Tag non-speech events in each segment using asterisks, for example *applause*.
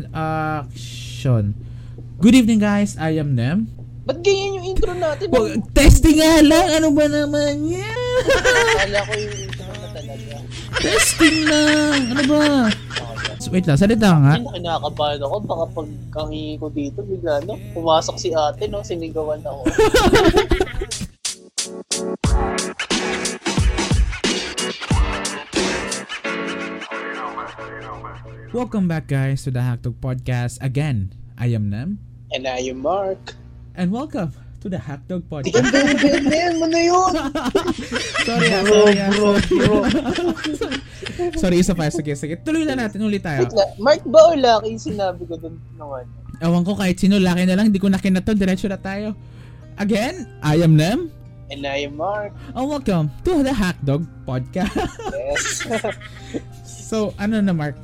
and action. Good evening guys, I am Nem. Ba't ganyan yung intro natin? Well, testing nga lang, ano ba naman yan? Akala ko yung intro na talaga. testing lang, ano ba? So, wait lang, salita ka nga. Ay, kinakabahan ako. Baka pag kahingi ko dito, bigla, no? Pumasok si ate, no? Sinigawan ako. *laughs* Welcome back guys to the Hacktalk Podcast. Again, I am Nem. And I am Mark. And welcome to the Hacktalk Podcast. Mo na yun! *laughs* sorry ah, Bro, sorry ah, bro, sorry. bro. *laughs* sorry, isa pa, sige, sige. Tuloy lang natin, ulit tayo. Wait lang, Mark ba o Lucky yung sinabi ko dun naman? Ewan ko kahit sino, laki na lang, hindi ko na kinato, diretso na tayo. Again, I am Nem. And I am Mark. And welcome to the Hackdog Podcast. Yes. *laughs* so, ano na Mark?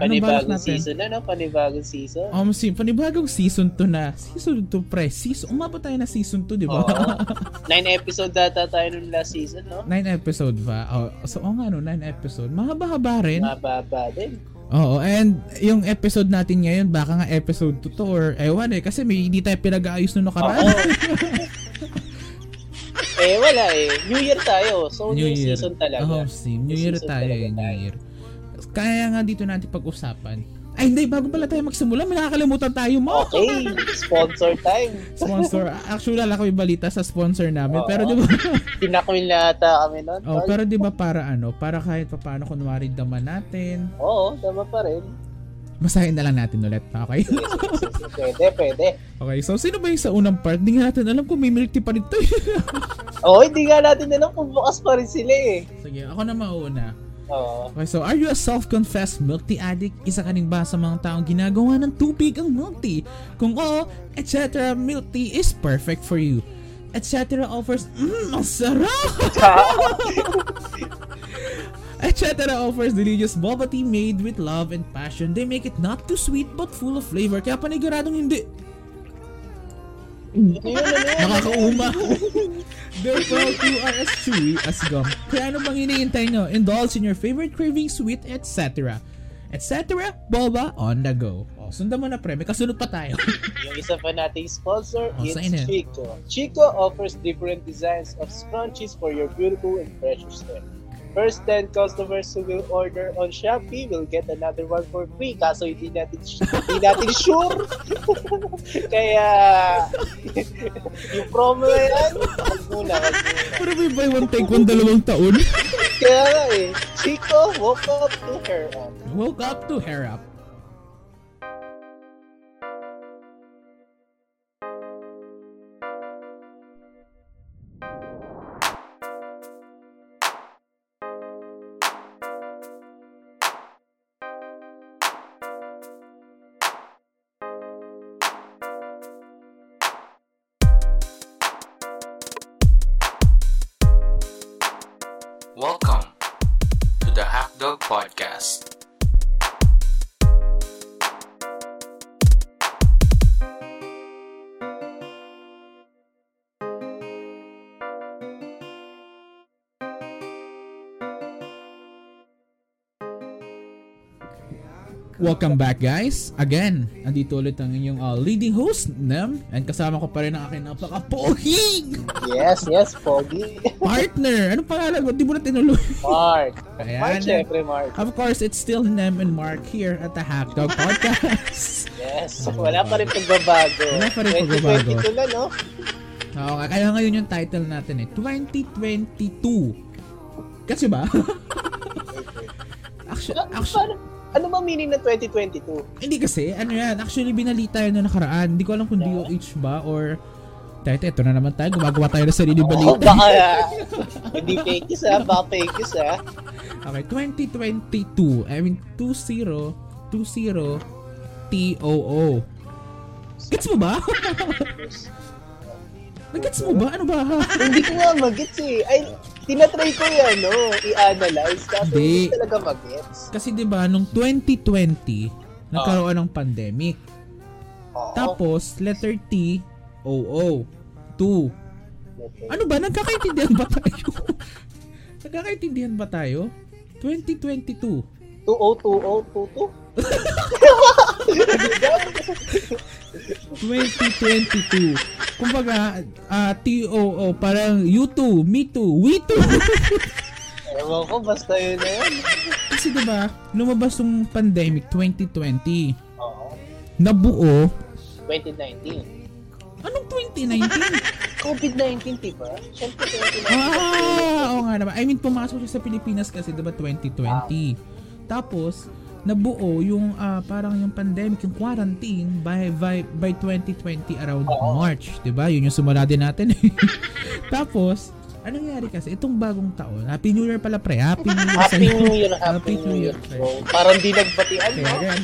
Ano Panibagong natin? season na, no? Panibagong season. Um, si, panibagong season 2 na. Season 2 pre. Season, umabot tayo na season 2, di ba? Oo. *laughs* Nine episode data tayo nung last season, no? 9 episode ba? Oh, so, oh nga no, 9 episode. Mahaba-haba rin. Mababa din. Oo, and yung episode natin ngayon, baka nga episode 2 to or ewan eh, kasi may hindi tayo pinag-aayos nung nakaraan. *laughs* Eh, wala eh. New Year tayo. So, new, Year. season talaga. Oh, see, New New Year tayo eh, New tayo. Kaya nga dito natin pag-usapan. Ay, hindi, bago pala tayo magsimula, may nakakalimutan tayo mo. Okay, sponsor time. sponsor. Actually, wala kami balita sa sponsor namin. Oo. Pero di ba? *laughs* Pinakwil na ata kami nun. oh, pero di ba para ano? Para kahit pa paano kunwari daman natin. Oo, tama pa rin. Basahin na lang natin ulit. Okay? *laughs* Pwede, pwede. okay, so sino ba yung sa unang part? Di nga natin alam kung may milk tea pa rin to. *laughs* Oo, hindi nga natin alam kung bukas pa rin sila eh. Sige, ako na mauna. Oo. Okay, so are you a self-confessed milk tea addict? Isa ka rin ba sa mga taong ginagawa ng tubig ang milk tea? Kung oo, etc. milk tea is perfect for you. Etc. offers, mmm, ang sarap! *laughs* etc. offers delicious boba tea made with love and passion. They make it not too sweet but full of flavor. Kaya paniguradong hindi. Nakakauma. *laughs* They're proud to are as chewy as gum. Kaya ano bang hinihintay nyo? Indulge in your favorite craving, sweet, etc. Etc. Boba on the go. O, sundan mo na pre. May kasunod pa tayo. *laughs* Yung isa pa nating sponsor, Oh, it's? Chico. Chico offers different designs of scrunchies for your beautiful and precious hair. First 10 customers who will order on Shopee will get another one for free. Kaso hindi natin, hindi natin sure. *laughs* Kaya, *laughs* yung promo na yan, wag muna, wag muna. Pero may buy one take one dalawang taon. *laughs* Kaya nga eh, Chico woke up to her up. Woke up to hair up. Podcast. Welcome back guys. Again, andito ulit ang inyong uh, leading host, Nem. And kasama ko pa rin ang aking napaka-pohing Yes, yes, Pogi. *laughs* partner. Anong pangalan mo? Di mo na tinuloy. Mark. Ayan. Mark, syempre, Mark. Of course, it's still Nem and Mark here at the Hack Dog Podcast. *laughs* Yes, wala pa rin pagbabago. Wala pa rin pagbabago. 2022 na, no? Oo, kaya ngayon yung title natin eh, 2022. Kasi ba? *laughs* actually, actually, ano ba meaning ng 2022? hindi kasi, ano yan, actually binalita yun na nakaraan. Hindi ko alam kung DOH ba or Tete, ito na naman tayo. Gumagawa tayo ng sarili Oh, balita. baka *laughs* hindi fake news ah, baka fake news ah. Okay, 2022. I mean, 20, 20, TOO. Gets mo ba? *laughs* Nag-gets mo ba? Ano ba? hindi ko nga magets eh. Ay, tinatry ko yan, no? I-analyze. Kaso Hindi. talaga magets. Kasi 'di ba nung 2020 nagkaroon ng pandemic. Oo. Tapos letter T OO 2. Ano ba nagkakaintindihan ba tayo? *laughs* nagkakaintindihan ba tayo? 2022. 202022? 2022. Kumbaga, ah, TOO, parang you too, me too, we too. Ewan ko, basta yun na yun. Kasi diba, lumabas yung pandemic 2020. Oo. Nabuo, 2019. anong 2019? COVID-19, diba? Siyempre, 2019. Ah, oo nga naman. I mean, pumasok siya sa Pilipinas kasi, diba, 2020. Tapos, nabuo yung ah, parang yung pandemic, yung quarantine by by, by 2020 around Oo. March, 'di ba? Yun yung sumula din natin. eh. *laughs* Tapos, anong nangyari kasi itong bagong taon, Happy New Year pala pre, Happy New Year Happy. New Year, Happy Happy New Year, bro. Parang di nagbatian, Kaya no? yan.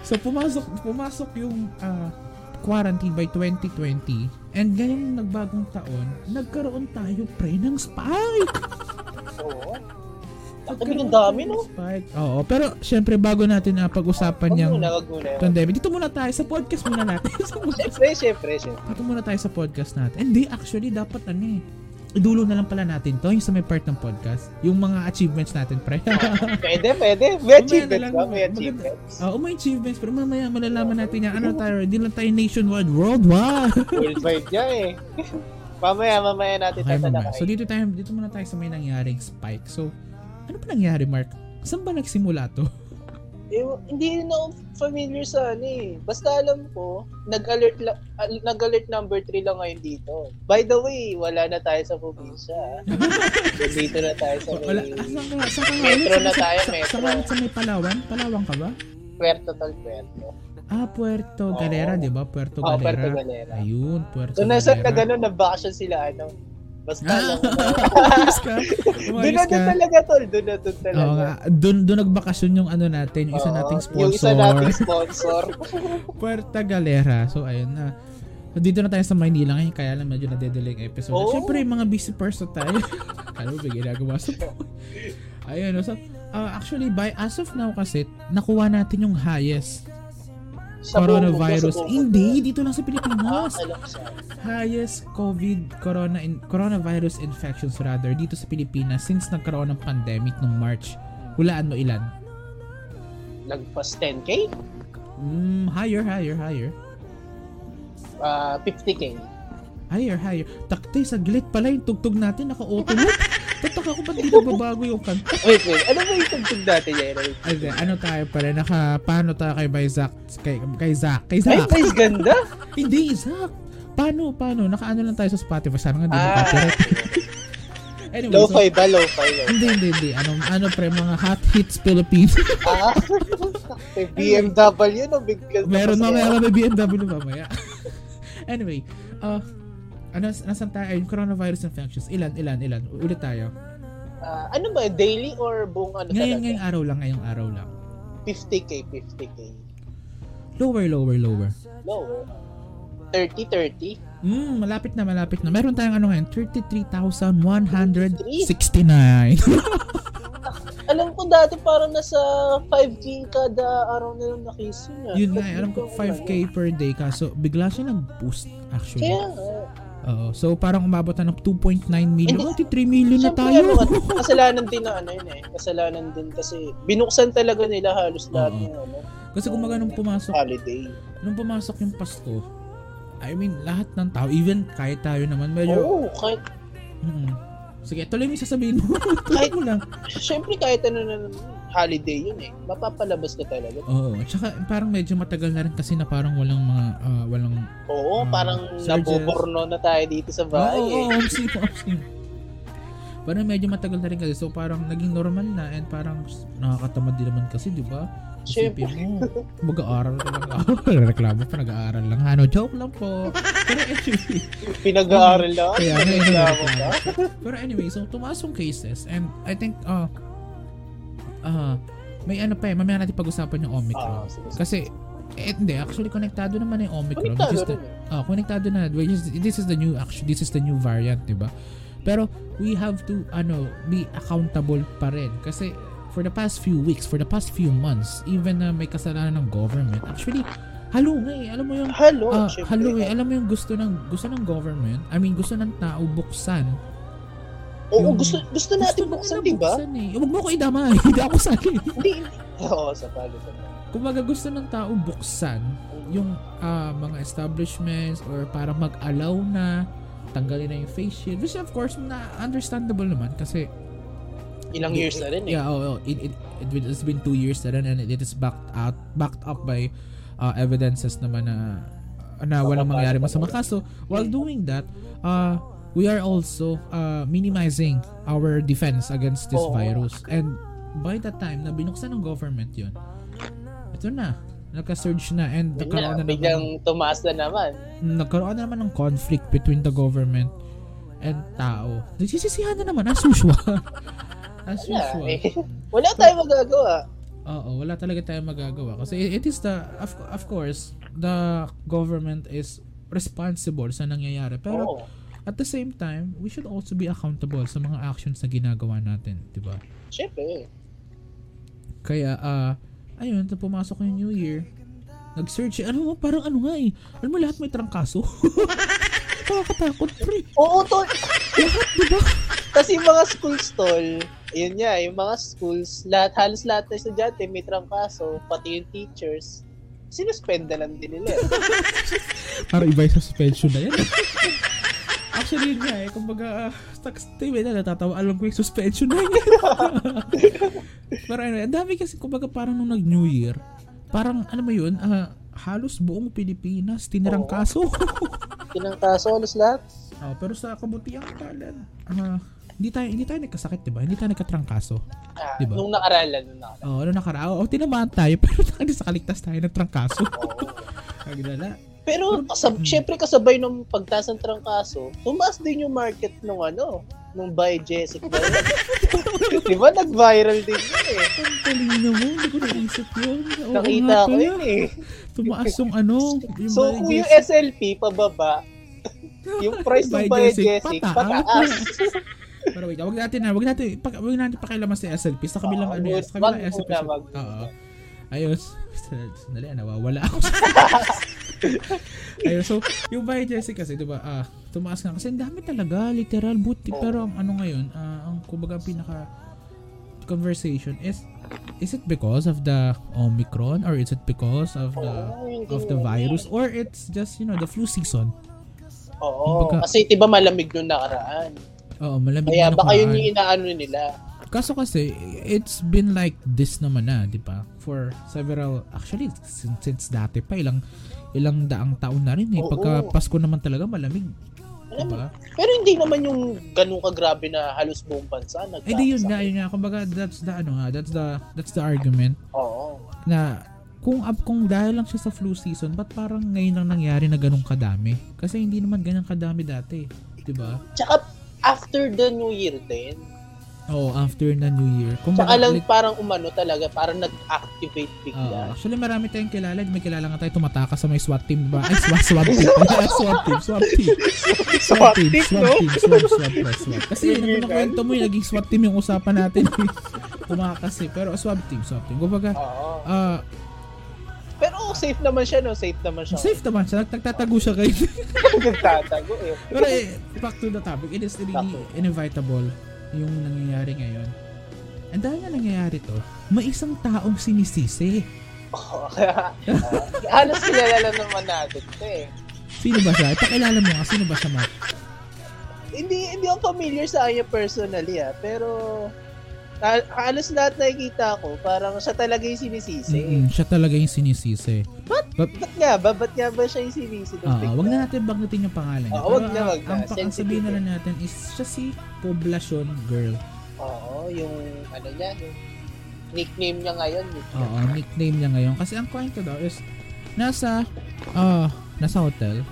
So pumasok pumasok yung ah, quarantine by 2020 and ngayong nagbagong taon, nagkaroon tayo pre ng spike. Oo. Ang ang dami, no? Spike. Oo, pero syempre bago natin na pag-usapan Huwag yung muna, pandemic, dito muna tayo sa podcast muna natin. *laughs* Siyempre, siyempre, siyempre. dito muna tayo sa podcast natin. Hindi, actually, dapat ano eh. Idulo na lang pala natin to, yung sa may part ng podcast. Yung mga achievements natin, pre. *laughs* Pwede, pwede. May achievements lang, ba? May achievements. Oo, may achievements, pero mamaya malalaman natin yan. Ano tayo, di lang tayo nationwide, worldwide. *laughs* Worldwide niya eh. Mamaya, mamaya natin Okay, mamaya. So dito tayo, dito muna tayo sa may nangyaring spike. So, ano pa nangyari, Mark? Saan ba nagsimula to? Eh, hindi rin ako familiar sa ano eh. Basta alam ko, nag-alert, la- al- nag-alert number 3 lang ngayon dito. By the way, wala na tayo sa probinsya. *laughs* ah. dito na tayo sa Wala, may ah, saan ka, saan ka Metro na tayo, sa, metro. Sa, sa, sa may Palawan? Palawan ka ba? Puerto tal Puerto. Ah, Puerto. Galera, di ba? Puerto Galera. Puerto Galera. Ayun, Puerto So, nasa na Galera. gano'n, nag-vacation sila, ano. Basta Ah, lang. umayos ka. *laughs* Doon Umayos na doon talaga, tol. Doon na doon talaga. Oo nga, doon doon nagbakasyon yung ano natin, yung isa Oo, nating Yung sponsor, isa nating *laughs* sponsor. Puerto Galera. So ayun na. So, dito na tayo sa Maynila ngayon, kaya lang medyo nade-delay ang episode. Oo. Siyempre, yung mga busy person tayo. *laughs* Alam mo, may ginagawa sa Ayun, no? so, uh, actually, by as of now kasi, nakuha natin yung highest Sa buong coronavirus. sa buong. Hindi, dito lang sa Pilipinas. highest COVID corona in, coronavirus infections rather dito sa Pilipinas since nagkaroon ng pandemic nung March. Hulaan mo ilan? Lagpas 10K? Mm, higher, higher, higher. Ah, 50K. Higher, higher. Takte, saglit pala yung tugtog natin. Naka-auto *laughs* mode. Tataka ko ba't di nagbabago yung kanta? *laughs* Wait, wait. Ano ba yung tugtog natin yan? Ay, di, ano tayo pala? Naka, paano tayo kay by Zach? Kay, kay Zach. Kay Ay, Zach. guys, ganda! *laughs* Hindi, Zach. Paano, paano? Nakaano lang tayo sa Spotify. Sana nga di Ah. copyright. *laughs* anyway, so, Lo-fi ba? Lo-fi, lo hindi, hindi, hindi. Ano, ano pre, mga hot hits Philippines. Ah, may BMW, no? Bigyan Meron mamaya may BMW mamaya. anyway, uh, ano, nasan tayo? Ayun, coronavirus infections. Ilan, ilan, ilan? Ulit tayo. Ah, ano ba? Daily or buong ano Ngayon, talaga? ngayong araw lang, ngayong araw lang. 50K, 50K. Lower, lower, lower. Lower. 30, 30. Hmm, malapit na, malapit na. Meron tayong ano ngayon, 33,169. *laughs* Alam ko dati parang nasa 5K kada araw na lang nakis yun. ah. Yun nga, eh, alam ko dito, 5k ano? per day kaso bigla siya nag-boost actually. Kaya nga. Oo. So parang umabot na ng 2.9 million. Hindi. Oh, 3 million na Siyempre, tayo. ano, ka- kasalanan din na ano yun eh. Kasalanan din kasi binuksan talaga nila halos lahat Oo. ng ano, Kasi kumbaga nung pumasok, holiday. nung pumasok yung Pasko, I mean, lahat ng tao, even kahit tayo naman, medyo, Oo, kahit, mm, sige, tuloy mo yung sasabihin mo. *laughs* tuloy mo lang. syempre kahit ano na holiday yun eh. Mapapalabas ka talaga. Oo, at saka parang medyo matagal na rin kasi na parang walang mga, ah, walang, Oo, Ah, parang surges. naboborno na tayo dito sa oo, bahay oo, eh. oh, homesick, homesick. Parang medyo matagal na rin kasi, so parang naging normal na and parang nakakatamad din naman kasi, di ba? Isipin mo, mag-aaral ka lang. Reklamo pa, nag-aaral lang. Ano, joke lang po. Pero anyway, Pinag-aaral lang. Kaya nga, yun ang Reklamo reklamo. ka. Pero anyway, so tumaas yung cases and I think uh uh may ano pa eh, mamaya natin pag-usapan yung Omicron. Ah, sige, sige. Kasi eh, hindi, actually konektado naman yung Omicron. Konektado which is the, rin eh. oh, konektado na. Which is, this is the new actually this is the new variant, 'di ba? Pero we have to ano be accountable pa rin kasi for the past few weeks, for the past few months, even na may kasalanan ng government. Actually, halo nga eh. Alam mo yung Halo, Ah, syempre. halo eh. Alam mo yung gusto ng gusto ng government, I mean gusto ng tao buksan. Oo, yung- gusto, gusto natin Gusto buksan, di ba? eh. Huwag mo ko idama, *laughs* hindi ako sali. Hindi, hindi. Oo, sa bagay sa kumbaga gusto ng tao buksan yung ah, mga establishments or para mag-allow na tanggalin na yung face shield. Which of course, na understandable naman kasi Ilang years na rin eh. Yeah, oh, oh, it, it, it, it's been two years na rin and it is backed out backed up by uh, evidences naman na na walang mangyari masama. Kaso, while doing that, uh, we are also uh, minimizing our defense against this Oo. virus. And by the time na binuksan ng government yun, ito na, nagka-surge na and Yun nagkaroon na, na naman, biglang tumaas na naman. nagkaroon na naman ng conflict between the government and tao. Nagsisisihan na naman as usual. *laughs* as Wala usual. eh. Wala tayong magagawa. Oo, wala talaga tayong magagawa kasi it is the of, of course the government is responsible sa nangyayari pero Oo. At the same time we should also be accountable sa mga actions na ginagawa natin, 'di ba? Siyempre. Kaya ah ayun, pumasok yung New Year. Nag-search, ano mo, parang ano nga eh. Alam mo, lahat may trangkaso. *laughs* Nakakatakot, pre. Oo, to. Diba? Kasi yung mga school stall, yun nga, yung mga schools, lahat, halos lahat ng estudyante may trangkaso, pati yung teachers, sinuspenda lang din nila. *laughs* Parang iba yung suspension na yan. *laughs* Actually, yun nga eh. Kumbaga, uh, tax time na natatawa. Alam ko yung suspension na yan. *laughs* Pero ano, ang dami kasi, kumbaga parang nung nag-New Year, parang, ano ba yun, ah, halos buong Pilipinas, tinirang Oo. kaso. *laughs* Tinangkaso halos lahat. oh, pero sa kabutiang palad, ah, hindi tayo, hindi tayo nagkasakit, di ba? Hindi tayo nagkatrangkaso. Ah, Diba? Nung nakaralan, nung nakaralan. Oh, ano nakaraan? Oh, tinamaan tayo, *laughs* pero sa kaligtas tayo ng trangkaso. Oo. Pero kasab Mm. syempre kasabay nung pagtaas ng trangkaso, tumaas din yung market nung ano, nung by Jessica. *laughs* Di ba nag-viral din yun eh. Ang talino mo, hindi ko naisip yun. Oo Nakita ko yun eh. Tumaas yung ano. Yung So kung yung. SLP pababa, yung price ng by Jessic, Jessic pataas. *laughs* Pero wait, wag natin na, wag natin, pag, wag natin pakialaman sa SLP sa kabilang Oo, ano yan, sa kabilang SLP. Oo. Ayos. *laughs* Sandali, nawawala ako. *laughs* Ayun, so, yung Bahay Jessic kasi, di ba, ah, tumaas nga. Kasi ang dami talaga, literal, buti. Oo. Pero ang ano ngayon, ah, ang kumbaga pinaka conversation is, is it because of the Omicron or is it because of the yun of the virus or it's just you know the flu season Oo, Kumbaga- kasi 'di ba malamig nung nakaraan. oo malamig Kaya na baka yun yung inaano nila. kaso kasi it's been like this naman na di ba for several actually since, since dati pa ilang ilang daang taon na rin eh. Oo. pagka Pasko naman talaga malamig. Diba pero hindi naman yung ganun kagrabe na halos buong bansa nagkakasakit. eh di yun nga yun nga. Kumbaga that's the ano nga that's the that's the argument. Oo. na kung up kung dahil lang siya sa flu season ba't parang ngayon lang nangyari na ganun kadami? Kasi hindi naman ganun kadami dati di ba? Tsaka after the New Year din, oh after na New Year tsaka lang lit- parang umano talaga, parang nag-activate bigla. actually, marami tayong kilala. May kilala nga tayo tumatakas sa may SWAT team, ba? Ay, *laughs* SWAT, SWAT team. Ay, *laughs* SWAT team, SWAT team. SWAT team, SWAT team, SWAT, SWAT, SWAT, SWAT. Kasi yun, yung kwento mo, yung naging SWAT team yung usapan natin. *laughs* Tumakas eh. Pero SWAT team, SWAT team. Kumbaga, ah, Pero safe naman siya, no? Safe naman siya. safe naman siya. Nagtatago siya kayo. Nagtatago eh. Pero eh, back to the topic, it is really inevitable yung nangyayari ngayon. And dahil na nangyayari to, may isang taong sinisisi. Oo, kaya, ah, halos kilala naman natin ito eh. Sino ba siya? Ipakilala mo nga, sino ba siya, Mark? Hindi, hindi ako familiar sa kanya personally ah, pero ha- halos lahat nakikita ko, parang siya talaga yung sinisisi. Mm-mm, siya talaga yung sinisisi. Ba't nga ba? Ba't nga ba siya yung sinisi? ng Oo, bigla? wag na natin banggitin yung pangalan niya. Oo, wag Pero, na, ah, wag na. Ang, ang sabihin na eh. lang natin is siya si Poblacion Girl. Oo, yung ano niya, yung nickname niya ngayon. Oo, nickname niya ngayon. Kasi ang kwento daw is nasa ah nasa hotel.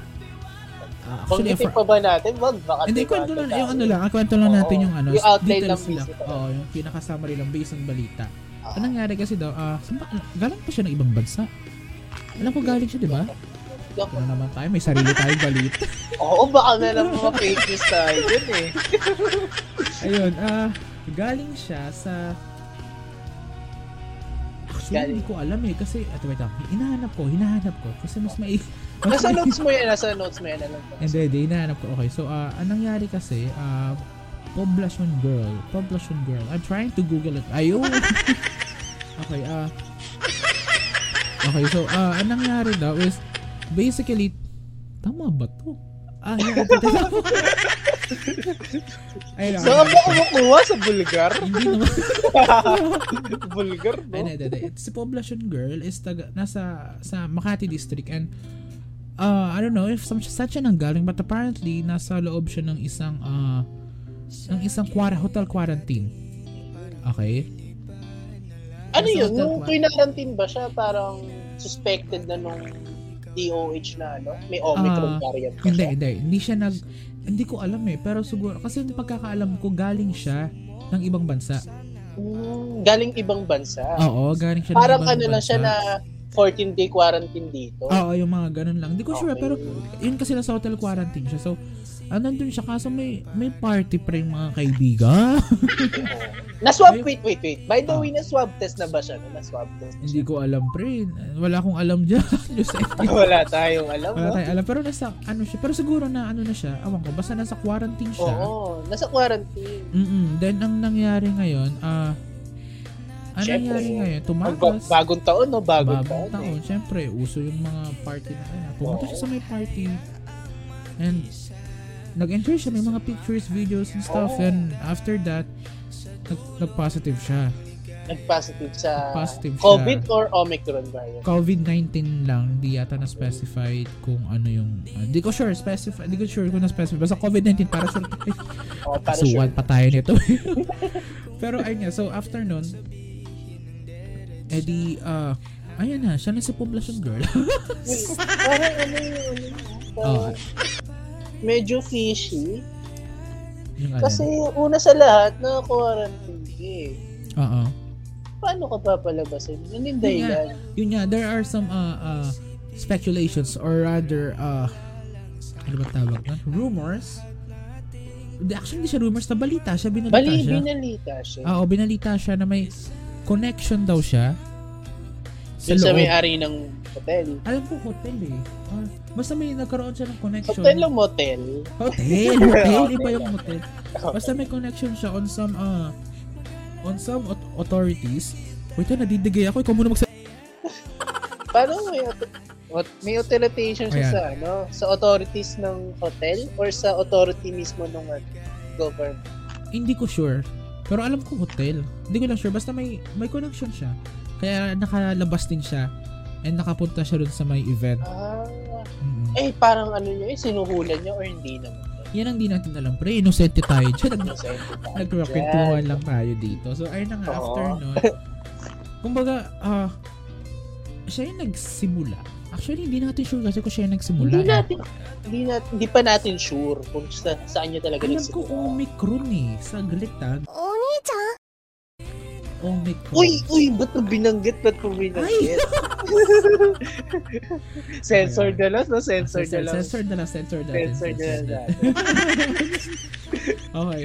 Ah, actually, for, pa ba natin? Wag, baka hindi, kwento lang, yung ano lang, ang kwento lang natin yung ano, yung outline ng lang. visit. Oo, yung pinaka-summary lang based on balita. Ah. Ang nangyari kasi daw, ah, ba, galing pa siya ng ibang bansa. Alam ko galing siya, di ba? Ano naman tayo, may sarili tayong balita. *laughs* Oo, baka na lang mga fake news tayo dun eh. *laughs* Ayun, ah, galing siya sa Actually, Galing. hindi ko alam eh. Kasi, at wait lang, hinahanap ko, hinahanap ko. Kasi mas mai... Mas *laughs* Nasa notes mo yan, nasa notes mo yan. Ko. Hindi, hindi, hinahanap ko. Okay, so, ah, anong nangyari kasi, ah, Poblacion Girl. Poblacion Girl. I'm trying to Google it. Ayun! okay, ah, Okay, so, ah, ang nangyari daw is, basically, tama ba to? Ah, yan. *laughs* Ayun, Saan mo kumukuha sa Bulgar? Hindi naman. *laughs* Bulgar, no? Ay, hindi, hindi. Si Poblacion Girl is taga, nasa sa Makati District and uh, I don't know if saan saan siya nanggaling but apparently nasa loob siya ng isang uh, ng isang quar- hotel quarantine. Okay? Ano yun? Nung ba? pinararantin ba siya, parang suspected na nung DOH na ano? May Omicron Ah, variant ba Hindi, hindi. Hindi siya nag... Hindi ko alam eh. Pero siguro... Kasi yung pagkakaalam ko, galing siya ng ibang bansa. Hmm, galing ibang bansa. Oo, galing siya parang ng ibang ano lang bansa. siya na 14-day quarantine dito. Oo, yung mga ganun lang. Hindi ko sure, Okay. pero yun kasi nasa hotel quarantine siya. So, ah, nandun siya. Kaso may, may party pa rin mga kaibigan. *laughs* Na-swab, wait, wait, wait. By the Ah. way, na-swab test na ba siya? Na-swab test na Hindi ko alam, pre. Wala akong alam dyan. *laughs* *laughs* Wala tayong alam, Wala tayong alam. Pero nasa, ano siya. Pero siguro na, ano na siya. Awan ko. Basta nasa quarantine siya. Oo, nasa quarantine. Mm Then, ang nangyari ngayon, ah, ang Syempre, nangyari ngayon, Mag- tumakas. bagong taon, no? Bagong, Bagong taon. taon. eh. Siyempre, uso yung mga party na kaya. Pumunta Oo. siya sa may party. And, nag-enjoy siya. May mga pictures, videos, and stuff. Oo. And after that, nag- nag-positive siya. Nag-positive sa Positive siya. COVID or Omicron variant? COVID-19 lang, di yata na-specified kung ano yung... Hindi ko sure, specify, hindi ko sure kung na-specify. Basta COVID-19, para sure. *laughs* Oh, para Kasuwan sure. pa tayo nito. *laughs* Pero ayun nga, so after nun, edi, ah, ayun na, siya na si Poblacion Girl. parang *laughs* ano yung ano yun, Oo. parang medyo fishy. yung ano. Kasi una sa lahat, na quarantine ka eh. Oo. Paano ka papalabasin? Yun yung Yun nga. dahilan. Yun nga, there are some uh, uh, speculations or rather, uh, ano ba tawag na? Rumors. Actually, hindi siya rumors. Na balita siya, binalita Bali, siya. binalita siya. Oo, binalita siya na may connection daw siya sa sa may-ari ng hotel. Alam ko hotel eh. Ah, basta may nagkaroon siya ng connection. Hotel o motel? Hotel, hotel, *laughs* iba yung hotel. Basta may connection siya on some uh, on some au- authorities. Wait, nadidigay ako. Ikaw muna magsa... *laughs* Paano may, may authorization siya Ayan. sa ano? Sa authorities ng hotel or sa authority mismo ng government? Hindi ko sure. Pero alam ko hotel. Hindi ko lang sure. Basta may may connection siya. Kaya nakalabas din siya. And nakapunta siya dun sa may event. Ah, Mm-mm. eh parang ano niya, eh, sinuhulan niya or hindi naman. Yan ang di natin alam. Pre, innocent tayo dyan. *laughs* Nag- Innocent tayo Nagkwentuhan dyan. lang tayo dito. So, ayun na nga, Oo. after *laughs* nun, kumbaga, ah, siya yung nagsimula. Actually, hindi natin sure kasi kung siya yung nagsimula. Hindi eh. natin, hindi, natin, hindi pa natin sure kung sa, saan niya talaga Alam ko nagsimula. Omicron eh. Saglit ah. Omicron. Uy, uy, ba't mo binanggit? Ba't mo binanggit? *laughs* Sensor na lang, no? Sensor na lang. Sensor na lang, sensor na lang. Sensor na lang. *laughs* okay.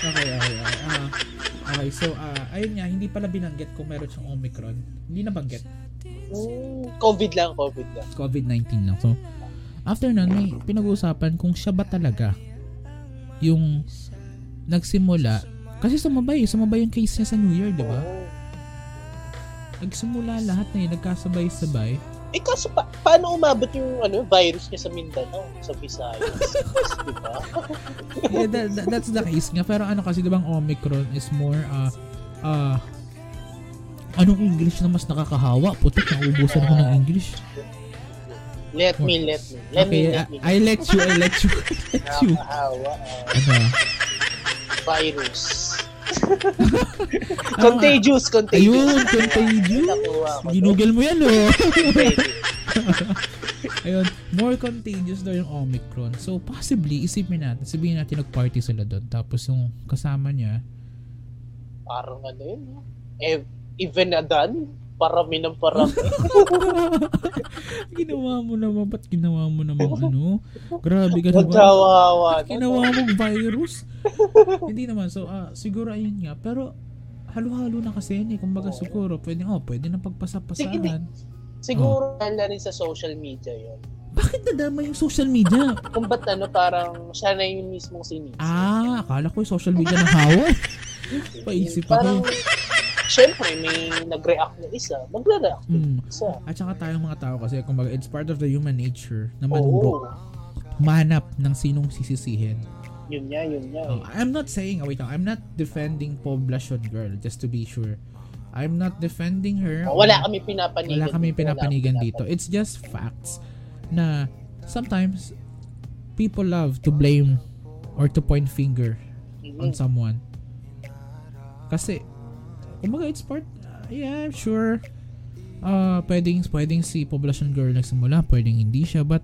Okay, okay, okay. Ah, okay, so, ah, ayun nga, hindi pala binanggit kung meron siyang Omicron. Hindi nabanggit. Mm, COVID lang, COVID lang. COVID-19 lang. So, after nun, may pinag-uusapan kung siya ba talaga yung nagsimula. Kasi sumabay, sumabay yung case niya sa New Year, di ba? Oo. Nagsimula lahat na yun, nagkasabay-sabay. Eh kaso pa, paano umabot yung ano, virus niya sa Mindanao, sa Visayas? *laughs* di ba? yeah, that, that- that's the case nga. Pero ano kasi, di ba ang Omicron is more, uh, uh, anong English na mas nakakahawa? Putik, naubusan ko ng English. Let me, let me. Let me, okay, let me. I, I let you, I let you, I let you. Nakakahawa. ah, Ano? virus. *laughs* contagious, contagious. Ayun, contagious. Nakuha ko. Ginugel mo yan, oh. Ayun, more contagious daw yung Omicron. So, possibly, isipin natin, sabihin natin nag-party sila doon. Tapos yung kasama niya, Parang ano yun, no? Even na done, parami ng parami. *laughs* ginawa mo naman, ba't ginawa mo naman ano? Grabe ka naman. Magkawawa. na, Ginawa mong virus? Hindi naman. So, ah, siguro ayun nga. Pero, halo-halo na kasi yun eh. Kumbaga Oo. siguro, pwede, oh, pwede na Sige, pagpasapasahan. Siguro dahil na rin sa social media yun. Bakit nadama yung social media? Kung ba't ano, parang siya na yung mismong sinisi. Ah, akala ko yung social media ng hawa. *laughs* Paisip Parang ako. Syempre, may nag-react na isa, magre-react Mm. isa. At saka tayong mga tao kasi, kumbaga, it's part of the human nature na manuro. Oo. Manap ng sinong sisisihin. Yun nga, yun nga. Oh, I'm not saying, oh, wait lang, I'm not defending Poblacion Girl, just to be sure. I'm not defending her. Oh, wala kami pinapanigan. Wala kami pinapanigan wala dito. It's just facts na sometimes people love to blame or to point finger pinapanigan. on someone. Kasi, kumbaga it's part, uh, yeah, sure, uh, pwedeng, pwedeng si Poblacion Girl nagsimula, pwedeng hindi siya, but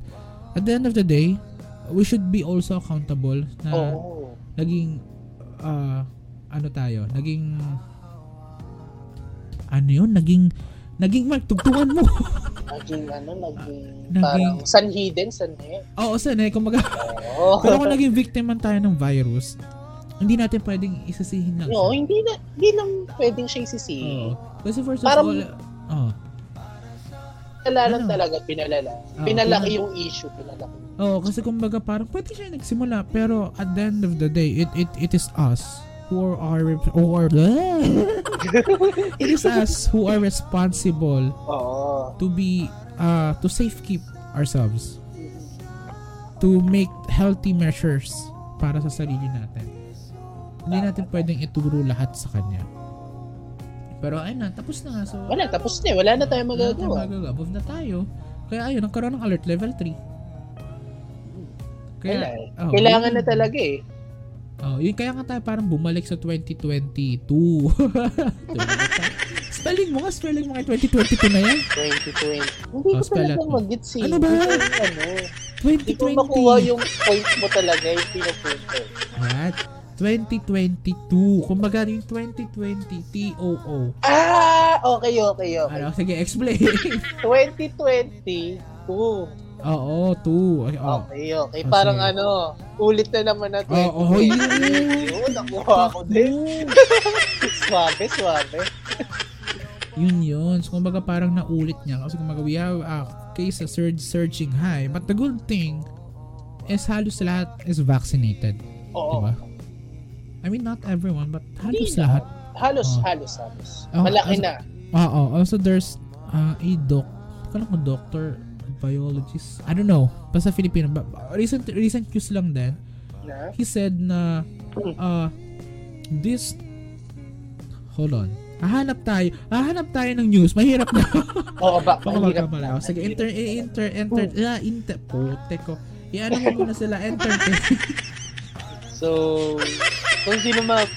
at the end of the day, we should be also accountable na Oo. naging, uh, ano tayo, naging, ano yun, naging, naging magtugtungan mo. *laughs* Naging ano, naging, Naging- parang sanhi din, sanhi. Oo, sana eh, kumbaga, Oo. *laughs* pero kung naging victim man tayo ng virus, hindi natin pwedeng isasihin lang No, siya. hindi na, hindi lang pwedeng siya isisihin. Oo. Kasi first Parang- of all, oh, Pinalala Ano? talaga, pinalala. Oo, pinalaki pinal- yung issue, pinalaki. oh, kasi kumbaga parang pwede siya nagsimula, pero at the end of the day, it it it is us who are who are *laughs* it is us who are responsible Oo. to be uh to safekeep ourselves to make healthy measures para sa sarili natin. Hindi natin pwedeng ituro lahat sa kanya. Pero ayun na, tapos na nga. So, Wala, tapos na eh. Wala na tayong wala na magagawa. magagawa. Move na tayo. Kaya ayun, nagkaroon ng alert level 3. Kaya, Wala eh. oh, Kailangan yun- na talaga eh. Oh, yun kaya nga tayo parang bumalik sa 2022. Bumalik tayo. spelling mo nga, spelling mo nga 2022 na yan. 2020. Hindi Oh, ko talaga mag-gets eh. Ano ba? Hindi ano, hindi ko 2020. makuha yung point mo talaga, yung pinupunto. What? 2022. Kumbaga yung 2020 TOO. Ah! Okay, okay, okay. Ano, sige, explain. *laughs* 2022. Oo, 2. Ay, oh. Okay, okay. Oh, Parang sige. ano, ulit na naman na Oo, 2022. oh, yun. Yun, nakuha ko din. *laughs* Swabe, swabe. Yun yun. So, kumbaga parang naulit niya. Kasi kumbaga we have a case of surge surging high. But the good thing is halos lahat is vaccinated. Oo. Diba? I mean, not everyone, but halos Hindi na. lahat. Halos, Oh. halos, halos. Oh, Malaki as- na. Oo. Also, there's uh, a doc. Kala ko doctor, biologist. I don't know. Basta Filipino. Ba- Recent, recent news lang din. Na? He said na uh, this Hold on. Hahanap tayo. Hahanap tayo ng news. Mahirap na. *laughs* Oo, ba? Baka mahirap na. Sige, enter, enter, enter, ah, enter, putek ko. I-ano mo muna sila, enter. *laughs* So, kung sino mag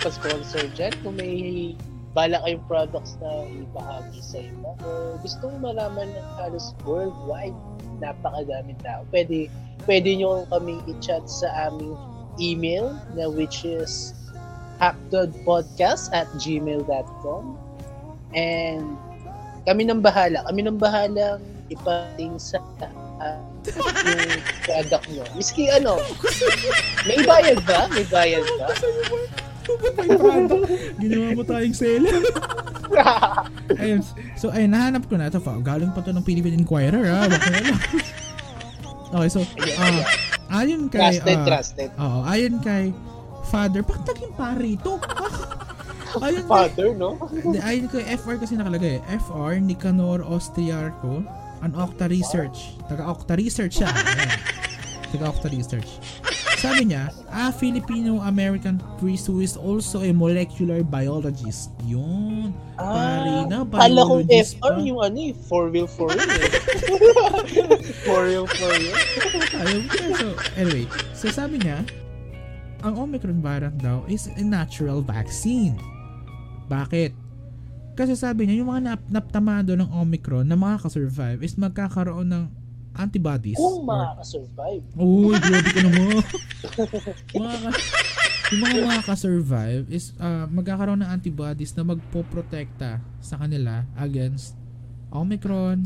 pa-sponsor dyan, kung may bala kayong products na ibahagi sa iba, o gusto mo malaman ng halos worldwide, napakadaming tao, pwede, pwede nyo kami i-chat sa aming email na which is hackdodpodcast at gmail.com and kami nang bahala. Kami nang bahala ipating sa uh, yung product nyo. Miski ano, may bayad ba? May bayad ba? Ginawa mo tayong seller. *laughs* ayun. So, ayun, nahanap ko na. Ito pa, galing pa to ng Philippine Inquirer, ha? Wala. okay, so, ah, ayon kay, trusted, ah, trusted. Oo, ayon kay Father, bakit naging pare ito? ayun Father, no? Ayon kay FR kasi nakalagay. FR, Nicanor Ostriarco, an Octa Research. Taga-Octa Research siya. *laughs* Ayan. Taga-Octa Research. Sabi niya, a Filipino-American priest who is also a molecular biologist. Yun. Pare na, Kala kong biologist FR yung ano eh, for real, for real eh. *laughs* for real, for real. Ayun. So, anyway. So, sabi niya, ang Omicron variant daw is a natural vaccine. Bakit? Kasi sabi niya, yung mga nap naptamado ng Omicron na makakasurvive is magkakaroon ng antibodies. Kung or- makakasurvive. Uy, grabe ka naman. *laughs* yung mga makaka-survive is uh, magkakaroon ng antibodies na magpoprotekta sa kanila against Omicron,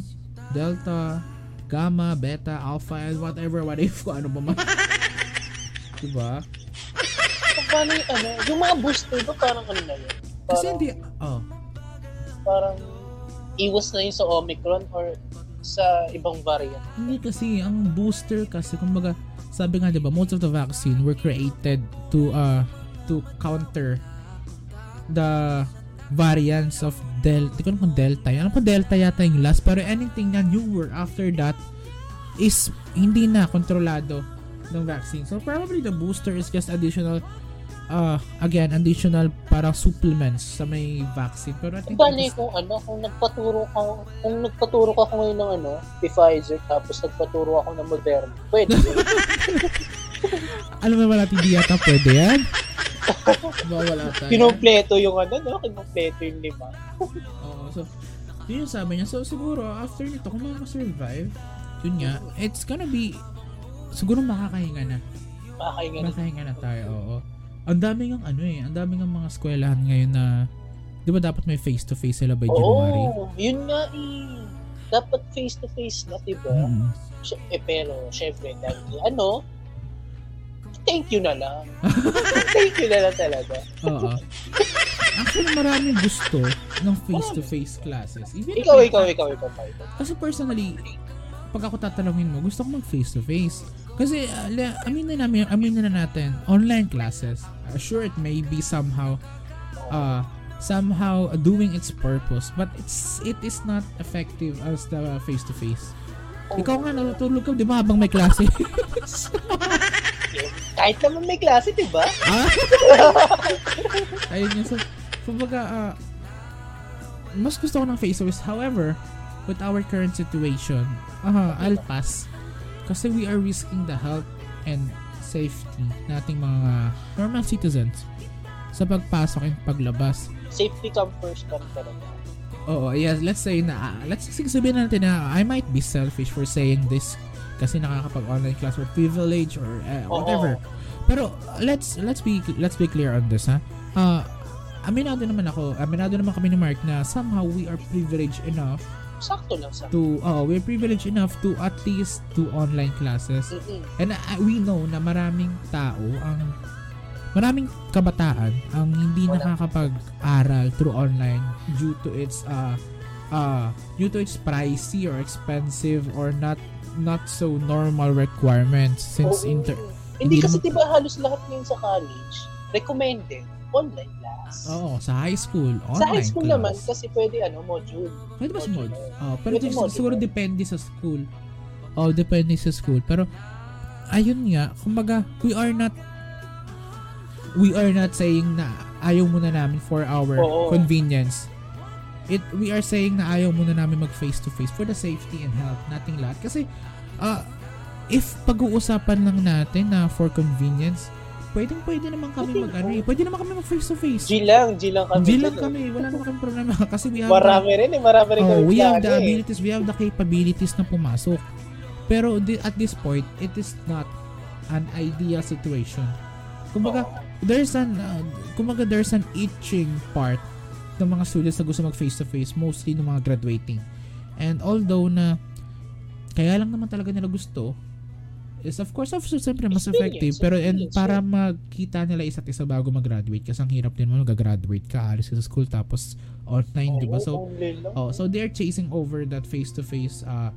Delta, Gamma, Beta, Alpha, and whatever, what if, kung ano ba man. *laughs* diba? Paano yung ano, yung mga booster ba parang ano na yun? Kasi Parang, hindi, oh, parang iwas na yun sa Omicron or sa ibang variant. hindi kasi, ang booster kasi, kumbaga, sabi nga, diba, most of the vaccine were created to, uh, to counter the variants of Delta. Di ko alam kung Delta. Alam ko Delta yata yung last. Pero anything na newer after that is hindi na kontrolado ng vaccine. So probably the booster is just additional uh, again, additional parang supplements sa may vaccine. Pero I think Bali kung ano, kung nagpaturo ka, kung nagpaturo ka ngayon ng ano, Pfizer, tapos nagpaturo ako ng Moderna, pwede. *laughs* alam mo naman natin di yata pwede yan. *laughs* Bawala tayo. Kinumpleto yung ano, no? Kinumpleto yung lima. *laughs* Oo, so, yun yung sabi niya. So, siguro, after nito, kung makasurvive, yun nga, it's gonna be, siguro makakahinga na. Makakainga na. Makahinga na tayo, oo. Ang dami ng ano eh, ang dami ng mga eskwelahan ngayon na, di ba dapat may face-to-face sila by January? Oo, yun nga eh. Dapat face-to-face na, diba? Mm. Sy- Eh, pero, syempre, dahil ano, thank you na lang. *laughs* thank you na lang talaga. Oo. Actually, maraming gusto ng face-to-face classes. Even ikaw, ikaw, ikaw, ikaw. ikaw. Kasi personally, pag ako tatanungin mo, gusto ko mag face-to-face. Kasi, uh, la- aminin namin, aminin na natin, online classes, uh, sure it may be somehow, uh, somehow doing its purpose, but it's it is not effective as the face-to-face. Ikaw nga natutulog ka, di ba, habang may klase? *laughs* Kahit naman may klase, diba? ah? Ayun yun. So, kumbaga, ah, mas gusto ko ng face-to-face. However, with our current situation, uh, I'll pass. Kasi we are risking the health and safety nating mga normal citizens sa pagpasok and paglabas. Safety come first come talaga. Oo, yes, let's say na, let's sige sabihin natin na I might be selfish for saying this kasi nakakapag-online class or privilege or Oo. whatever. Pero let's let's be let's be clear on this ha. Uh, aminado naman ako, aminado naman kami ni Mark na somehow we are privileged enough Sakto lang sa to oh, we're privileged enough to at least do online classes. Mm-mm. And uh, we know na maraming tao ang maraming kabataan ang hindi Wala. nakakapag-aral through online due to its uh uh due to its pricey or expensive or not not so normal requirements since Oo. inter Hindi hindi kasi naman- diba halos lahat ngayon sa college, recommended online class. Oo, sa high school, online sa high school class. naman, kasi pwede ano, module. Pwede ba sa mod? Modular. Oh, pero Pwede modular. siguro depende sa school. Oh, depende sa school. Pero ayun nga, kumbaga, we are not we are not saying na ayaw muna namin for our Oo. convenience. It we are saying na ayaw muna namin mag face to face for the safety and health nating lahat kasi ah, if pag-uusapan lang natin na for convenience, pwedeng pwede naman kami mag ano, eh, pwede naman kami mag face to face. G lang, G lang kami. G lang dun, eh. kami, wala naman kami problema *laughs* kasi we have the- Marami rin eh, marami rin Oh, kami we have the eh. abilities, we have the capabilities na pumasok. Pero at this point, it is not an ideal situation. Kumbaga, Oo. there's an uh, kumbaga there's an itching part ng mga students na gusto mag face to face, mostly ng mga graduating. And although na kaya lang naman talaga nila gusto is of course of siyempre mas effective pero and experience, para magkita nila isa't isa bago mag-graduate kasi ang hirap din mo mag-graduate ka alis ka sa school tapos online di ba so. Oh, so they're chasing over that face-to-face uh,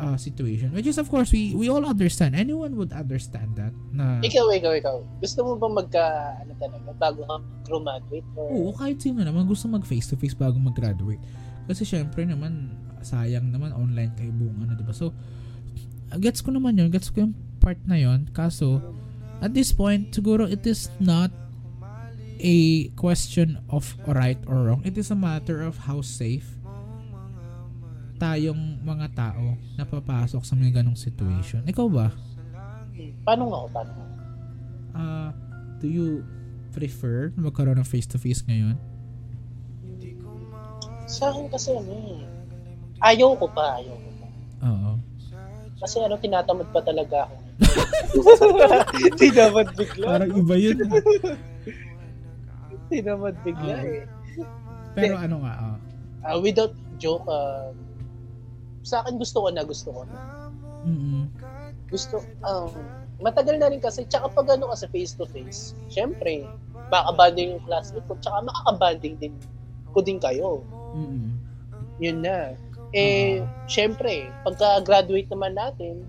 uh, situation, which is of course we we all understand. Anyone would understand that. Na Ikaw, ikaw, ikaw. Gusto mo ba magka, ano talaga, bago ka graduate? Or, oo, kahit sino naman gusto mag face-to-face bago mag-graduate. Kasi syempre naman sayang naman online kayo buong ano, 'di ba? So gets ko naman 'yun, gets ko yung part na 'yon. Kaso at this point siguro it is not a question of right or wrong. It is a matter of how safe tayong mga tao na papasok sa mga ganong situation. Ikaw ba? Paano nga ako, paano? Ah, do you prefer na magkaroon ng face-to-face ngayon? Sa akin kasi ano eh. Ayaw ko pa, ayaw ko pa. Oo. Kasi ano, tinatamad pa talaga ako. *laughs* tinamad bigla. Parang iba yun. ah. Tinamad bigla Oo. eh. Pero ano nga, ah. Ah, without joke, ah, sa akin gusto ko na, gusto ko na. Mm-mm. Gusto, um, matagal na rin kasi, tsaka pag ano kasi face to face, syempre, makakabanding yung classmate ko, tsaka makakabanding din ko din kayo. Mm-mm. Yun na. Eh, syempre, pagka-graduate naman natin,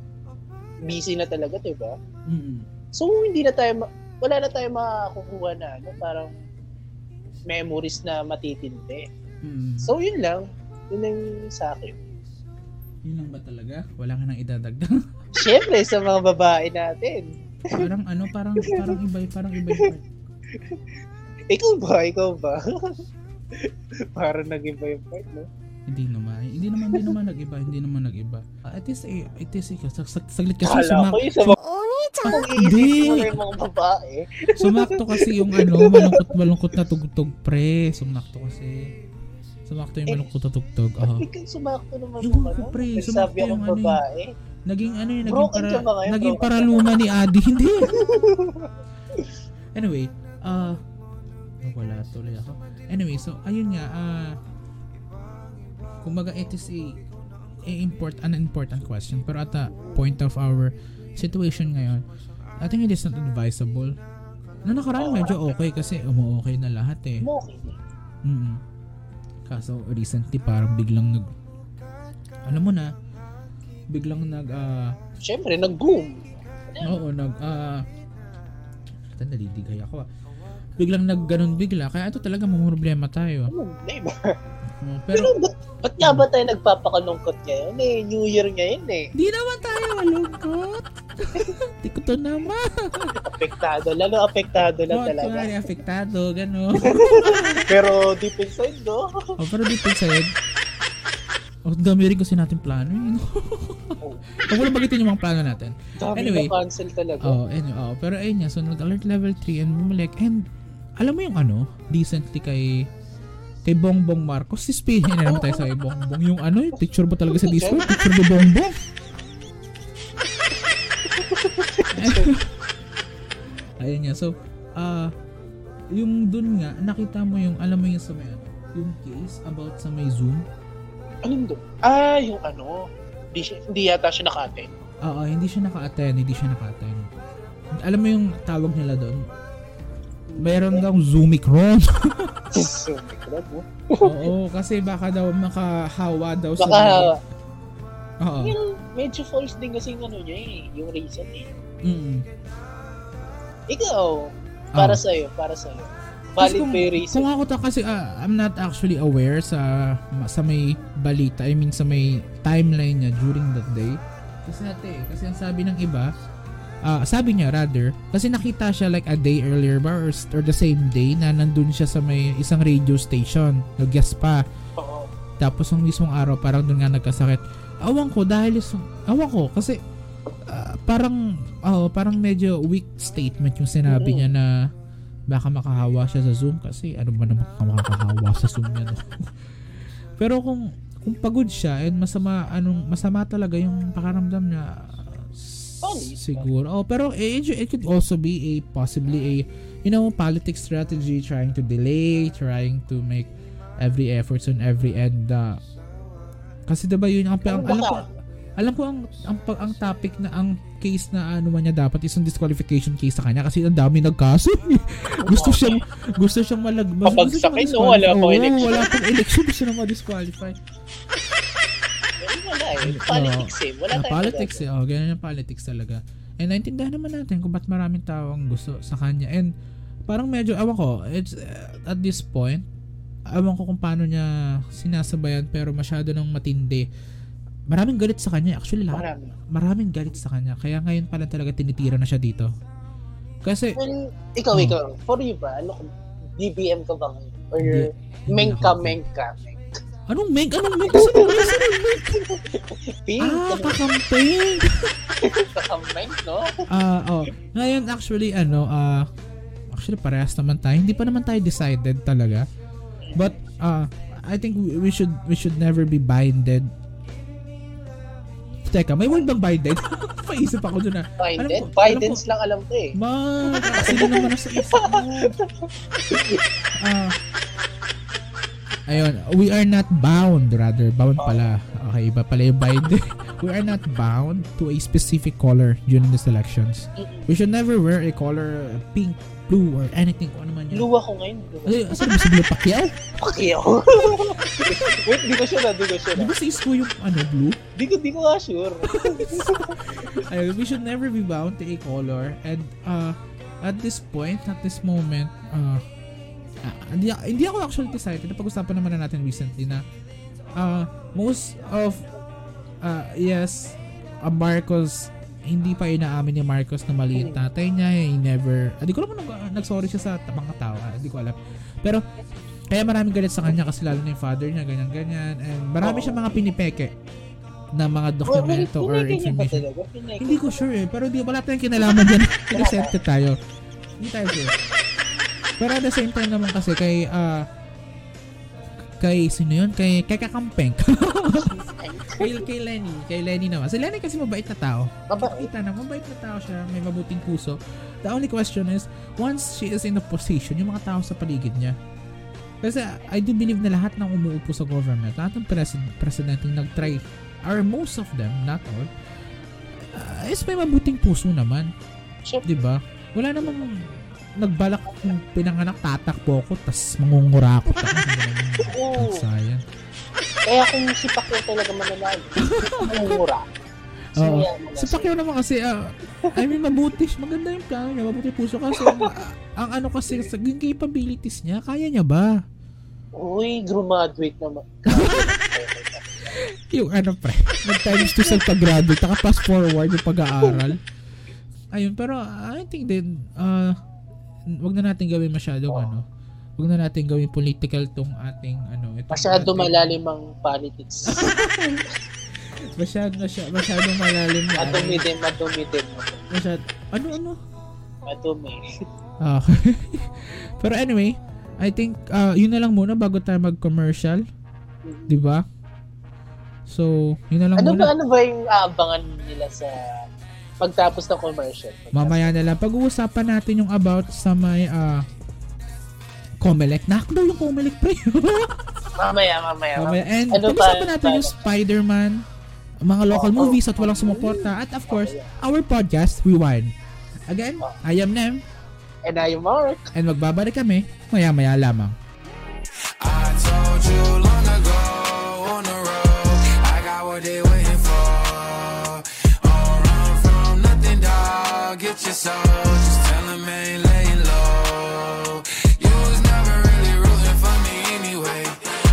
busy na talaga, di ba? Mm-mm. So, hindi na tayo, ma- wala na tayo makakukuha na, ano, parang memories na matitindi. Mm. So, yun lang. Yun lang sa akin. Yun lang ba talaga? Wala ka nang idadagdag. *laughs* Siyempre, sa mga babae natin. parang ano, parang parang iba, parang iba. Ikaw ba? Ikaw ba? *laughs* Parang nag-iba yung part, no? Hindi naman. Hindi naman, hindi naman nag-iba. Hindi naman nag-iba. Uh, it is a, it is a, sag, sag, saglit kasi Kala sumak, ko yung sa mga Hindi. mga babae. *laughs* sumakto kasi yung ano, malungkot, malungkot na tugtog, pre. Sumakto kasi. Sumakto yung Eh, malungkot na tugtog. Oh. Ikaw sumakto naman Yung yung ano. pre, sumakto yung ano eh. babae. Naging ano yun, naging, para, ngayon? naging paraluma ni Adi. *laughs* Hindi. anyway, ah, wala tuloy ako. Anyway, so, ayun nga, ah, kumbaga it is a, a import, an important question. Pero at the point of our situation ngayon, I think it is not advisable. No nakaraan medyo okay kasi umu-okay na lahat eh. Okay. Mm. Kaso recently parang biglang nag alam mo na biglang nag ah Siyempre, nag-boom. oo nag ah uh, nalidigay ako ah. Biglang nag ganun bigla kaya ito talaga problema tayo. Ano, *laughs* Oh, Pero, pero ba't, ba't nga ba tayo nagpapakalungkot ngayon eh? New Year ngayon eh. di naman tayo malungkot. *laughs* Di ko to naman. Apektado. Lalo apektado lang Oh, talaga. kunwari, apektado, gano'n. *laughs* Pero deep inside, no? oh, pero deep inside, oh, dami rin kasi natin plano. Yun. *laughs* Huwag mo bagitin yung mga plano natin. Dami Anyway. na cancel talaga. Oh, anyway, oh, pero ayun nga, so nag-alert level 3 and bumalik. And alam mo yung ano, decently kay kay Bongbong Marcos, si Spain na naman tayo sa kay Bongbong. Yung ano, yung picture ba talaga sa Discord? Picture ni Bongbong? *laughs* ayun nga, so, ah, yung dun nga, nakita mo yung, alam mo yung sa may, ano, yung case about sa may Zoom. Anong doon? Ah, yung ano. Hindi, siya, hindi yata siya naka-attend. Oo, hindi siya naka-attend, hindi siya naka-attend. Alam mo yung tawag nila doon? Mayroon daw Zoomicron. *laughs* God, no? Oo, kasi baka daw makahawa daw sa... Baka, Oo. yung medyo false din kasi yung ano niya eh. Yung reason eh. Mm. Ikaw, para Ah. sa'yo, para sa'yo. Valid kung, yung reason? kung ako to kasi ah, I'm not actually aware sa sa may balita, I mean sa may timeline niya during that day. Kasi ate, kasi ang sabi ng iba, ah, sabi niya rather, kasi nakita siya like a day earlier ba or, or the same day na nandun siya sa may isang radio station, nag-guest pa. Oo. Tapos yung mismong araw parang doon nga nagkasakit. Awan ko dahil awan ko kasi ah, parang oh, parang medyo weak statement yung sinabi Oo. niya na baka makahawa siya sa Zoom kasi ano ba naman makakahawa sa Zoom niya no? *laughs* Pero kung kung pagod siya and masama anong masama talaga yung pakaramdam niya Valid. siguro. Oh, pero it, it could also be a possibly a you know politics strategy trying to delay, trying to make every efforts on every end uh, kasi 'di ba yun ang, ang alam ko alam ko ang ang, pag- ang topic na ang case na ano man niya dapat isang disqualification case sa kanya kasi ang dami nagkaso. *laughs* gusto siyang gusto siyang malag gusto Pabagsakin, siyang no? Wala pang election. Wala pang election gusto na ma-disqualify. Eh. *laughs* Politics eh. Wala Ah, tayong politics eh. Oh, ganyan yung politics talaga. And naintindihan naman natin kung ba't maraming tao ang gusto sa kanya. And parang medyo, awan ko, it's uh, at this point, awan ko kung paano niya sinasabayan pero masyado nang matindi. Maraming galit sa kanya. Actually, lahat. Marami. Maraming galit sa kanya. Kaya ngayon pala talaga tinitira na siya dito. Kasi, Well, ikaw, Oh. ikaw. For you ba? Ano, DBM ka ba ngayon? Or Hindi. meng Hindi ka, meng anong make? Anong make? Kasi anong make? Pink, Ah, kakamping! kakameng, no? Ah, oh. Ngayon actually ano, ah actually parehas naman tayo. Hindi pa naman tayo decided talaga. But uh I think we should we should never be binded. Teka, may word bang binded? *laughs* Paisip ako dun ah. Biden? Alam ko- Biden's lang alam ko eh. Ma, sino naman nasa isip mo? *laughs* Ah, ayun, we are not bound, rather, bound pala. Okay, iba pala yung binded. *laughs* we are not bound to a specific color during these elections. We should never wear a color pink, blue, or anything kung ano man yan. Luwa ko ngayon. Luwa. Ay, saan ba si Blue Pacquiao? Pacquiao. *laughs* Wait, di ko sure na, di ko sure Di na. ba sa isko yung ano, blue? Di ko, di ko nga sure. *laughs* Ayun, we should never be bound to a color. And uh, at this point, at this moment, uh, ah, hindi, hindi ako actually excited. Napag-usapan naman na natin recently na uh, most of uh, yes, uh, Marcos hindi pa inaamin ni Marcos na mali yung tatay niya. He never, hindi ko alam kung nag, nag-sorry siya sa mga tao. ah, Hindi ko alam. Pero, kaya maraming galit sa kanya kasi lalo na yung father niya, ganyan-ganyan. And marami Oo. siya mga pinipeke na mga dokumento or niya ba information. Hindi ko sure eh. Pero di, wala tayong kinalaman dyan. *laughs* Inosente tayo. Hindi tayo sure. Pero at the same time naman kasi kay, ah, kay, sino yun? Kay, kay Kakampeng. *laughs* kay, kay Lenny. Kay Lenny naman. Si Lenny kasi mabait na tao. Mabait. Kita na, mabait na tao siya. May mabuting puso. The only question is, once she is in a position, yung mga tao sa paligid niya, kasi I do believe na lahat ng umuupo sa government, lahat ng president, presidente yung nag-try, or most of them, not all, uh, is may mabuting puso naman. Siyempre. Di ba? Wala namang nagbalak kung pinanganak tatakbo ako tas mangungurakot ako. *laughs* Oo. Sayang. Kaya kung si Pacquiao talaga mananalo, mangura. Oo. Si Pacquiao naman kasi, ah, I mean, mabuti siya. Maganda yung plano niya. Mabuti puso kasi, *laughs* ah, ang ano kasi, sa capabilities niya, kaya niya ba? Uy, graduate naman. *laughs* Yung ano pre, nag-times 2 sa pag-graduate, taka fast forward yung pag-aaral. Ayun, pero I think din, uh, wag na natin gawin masyadong Oo. ano, wag na natin gawin political tong ating ano. Itong Masyado ating- malalim ang politics. *laughs* Masyado, masyado, masyadong malalim na. ano, Madumi din, madumi din. Masyado, ano, ano? Madumi. Ah, *laughs* pero anyway, I think uh, yun na lang muna bago tayo mag-commercial, 'di ba? So, yun na lang Ano muna. ba, ano ba yung aabangan nila sa pagtapos ng commercial? Mamaya na lang. Pag-uusapan natin yung about sa may uh, Comelec. Nakak daw yung Comelec, pre. *laughs* Mamaya, mamaya. Mamaya. And Ano pag-usapan pa- natin yung Spider-Man, mga local Oo. movies at walang sumuporta. At of course, our podcast, Rewind. Again, I am Nem. And I am Mark. And magbabalik kami maya-maya lamang. I told you Get your soul, just tell them ain't laying low. You was never really rooting for me anyway.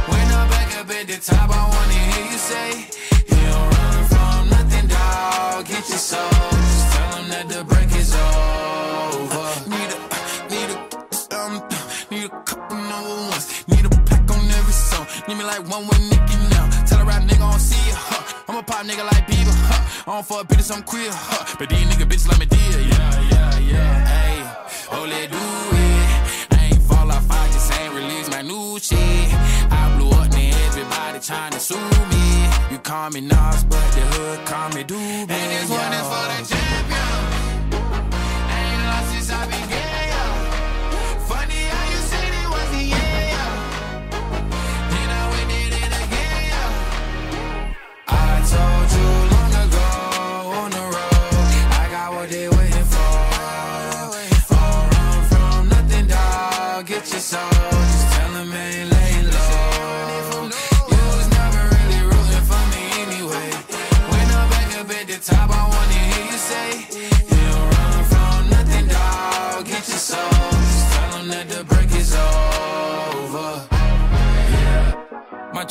When I'm back up at the top, I wanna hear you say, You don't run from nothing, dog. Get your soul, just tell them that the break is over. Need a, need a, um, need a couple number ones. Need a pack on every song. Need me like one with Nicky now. Tell a rap nigga I don't see ya. Huh. I'm a pop nigga like Bieber. Huh. I don't fuck bitches, I'm queer. Huh. But these nigga bitches like me dear. Yeah, yeah, yeah. Hey, oh, let do it. I ain't fall off, I just ain't release my new shit. I blew up, then everybody trying to sue me. You call me Nas, but the hood call me Doobie. And this one is for the champion.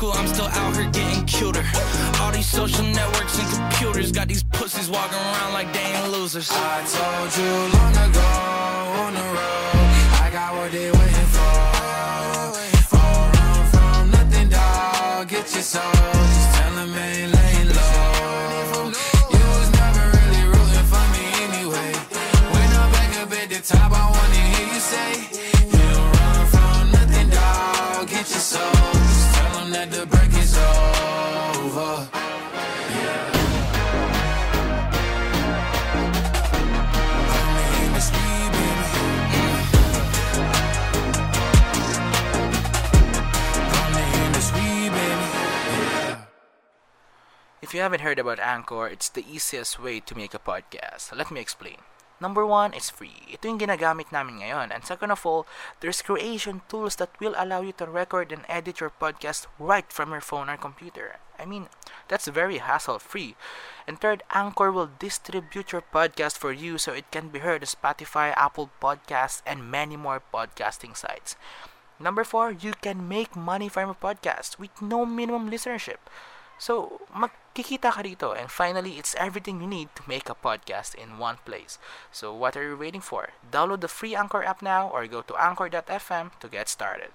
school, I'm still out here getting cuter. All these social networks and computers got these pussies walking around like they ain't losers. I told you long ago on the road, I got what they waiting for. Run from nothing, dog. Get your soul, If you haven't heard about Anchor, it's the easiest way to make a podcast. Let me explain. Number one, it's free. Ito yung ginagamit namin ngayon. And second of all, there's creation tools that will allow you to record and edit your podcast right from your phone or computer. I mean, that's very hassle-free. And third, Anchor will distribute your podcast for you so it can be heard on Spotify, Apple Podcasts, and many more podcasting sites. Number four, you can make money from your podcast with no minimum listenership. So, magkikita ka rito. And finally, it's everything you need to make a podcast in one place. So, what are you waiting for? Download the free Anchor app now or go to anchor.fm to get started.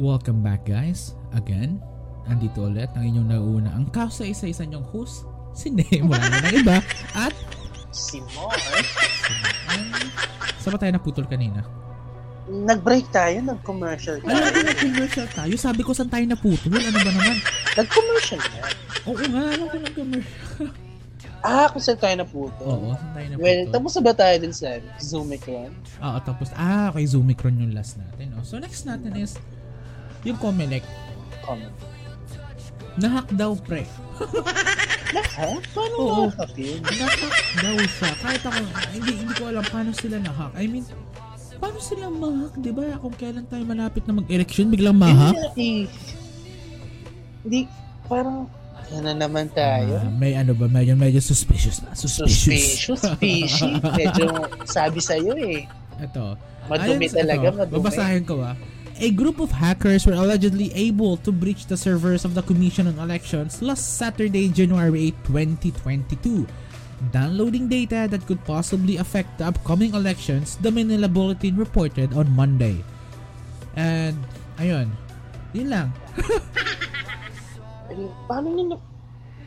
Welcome back guys. Again, andito ulit ang inyong nauuna ang kasa-isa-isa niyong host, si Nemo na ng iba, at Si Mar. Saan ba tayo naputol kanina? Nag-break tayo, nag-commercial Ano tayo. na commercial tayo? Sabi ko saan tayo naputol? Ano ba naman? Nag-commercial na. Oo nga, alam ko ng commercial. Ah, kung saan tayo naputo. Oo, saan tayo naputol? Well, tapos na ba tayo dun sa Zoomicron? Oo, tapos, ah, okay, Zoomicron yung last natin. Oh. So, next natin is yung Comelec. Comment. Nahack daw, pre. *laughs* Ha? Paano Oo. nga yun? Nahack daw siya. Kahit ako, hindi, hindi ko alam paano sila nahack. I mean, paano sila mahack, di ba? Kung kailan tayo malapit na mag-election, biglang mahack. Hindi, hindi, parang, yan na naman tayo. Ah, may ano ba, medyo, medyo suspicious na. Suspicious. Suspicious, fishy. *laughs* Medyo sabi sa'yo eh. Ito. Madumi Ayun sa- talaga, ito, madumi. Babasahin ko ah. A group of hackers were allegedly able to breach the servers of the Commission on Elections last Saturday, January 8, 2022. Downloading data that could possibly affect the upcoming elections, the Manila Bulletin reported on Monday. And, ayun. Yun lang. Eh, Paano nyo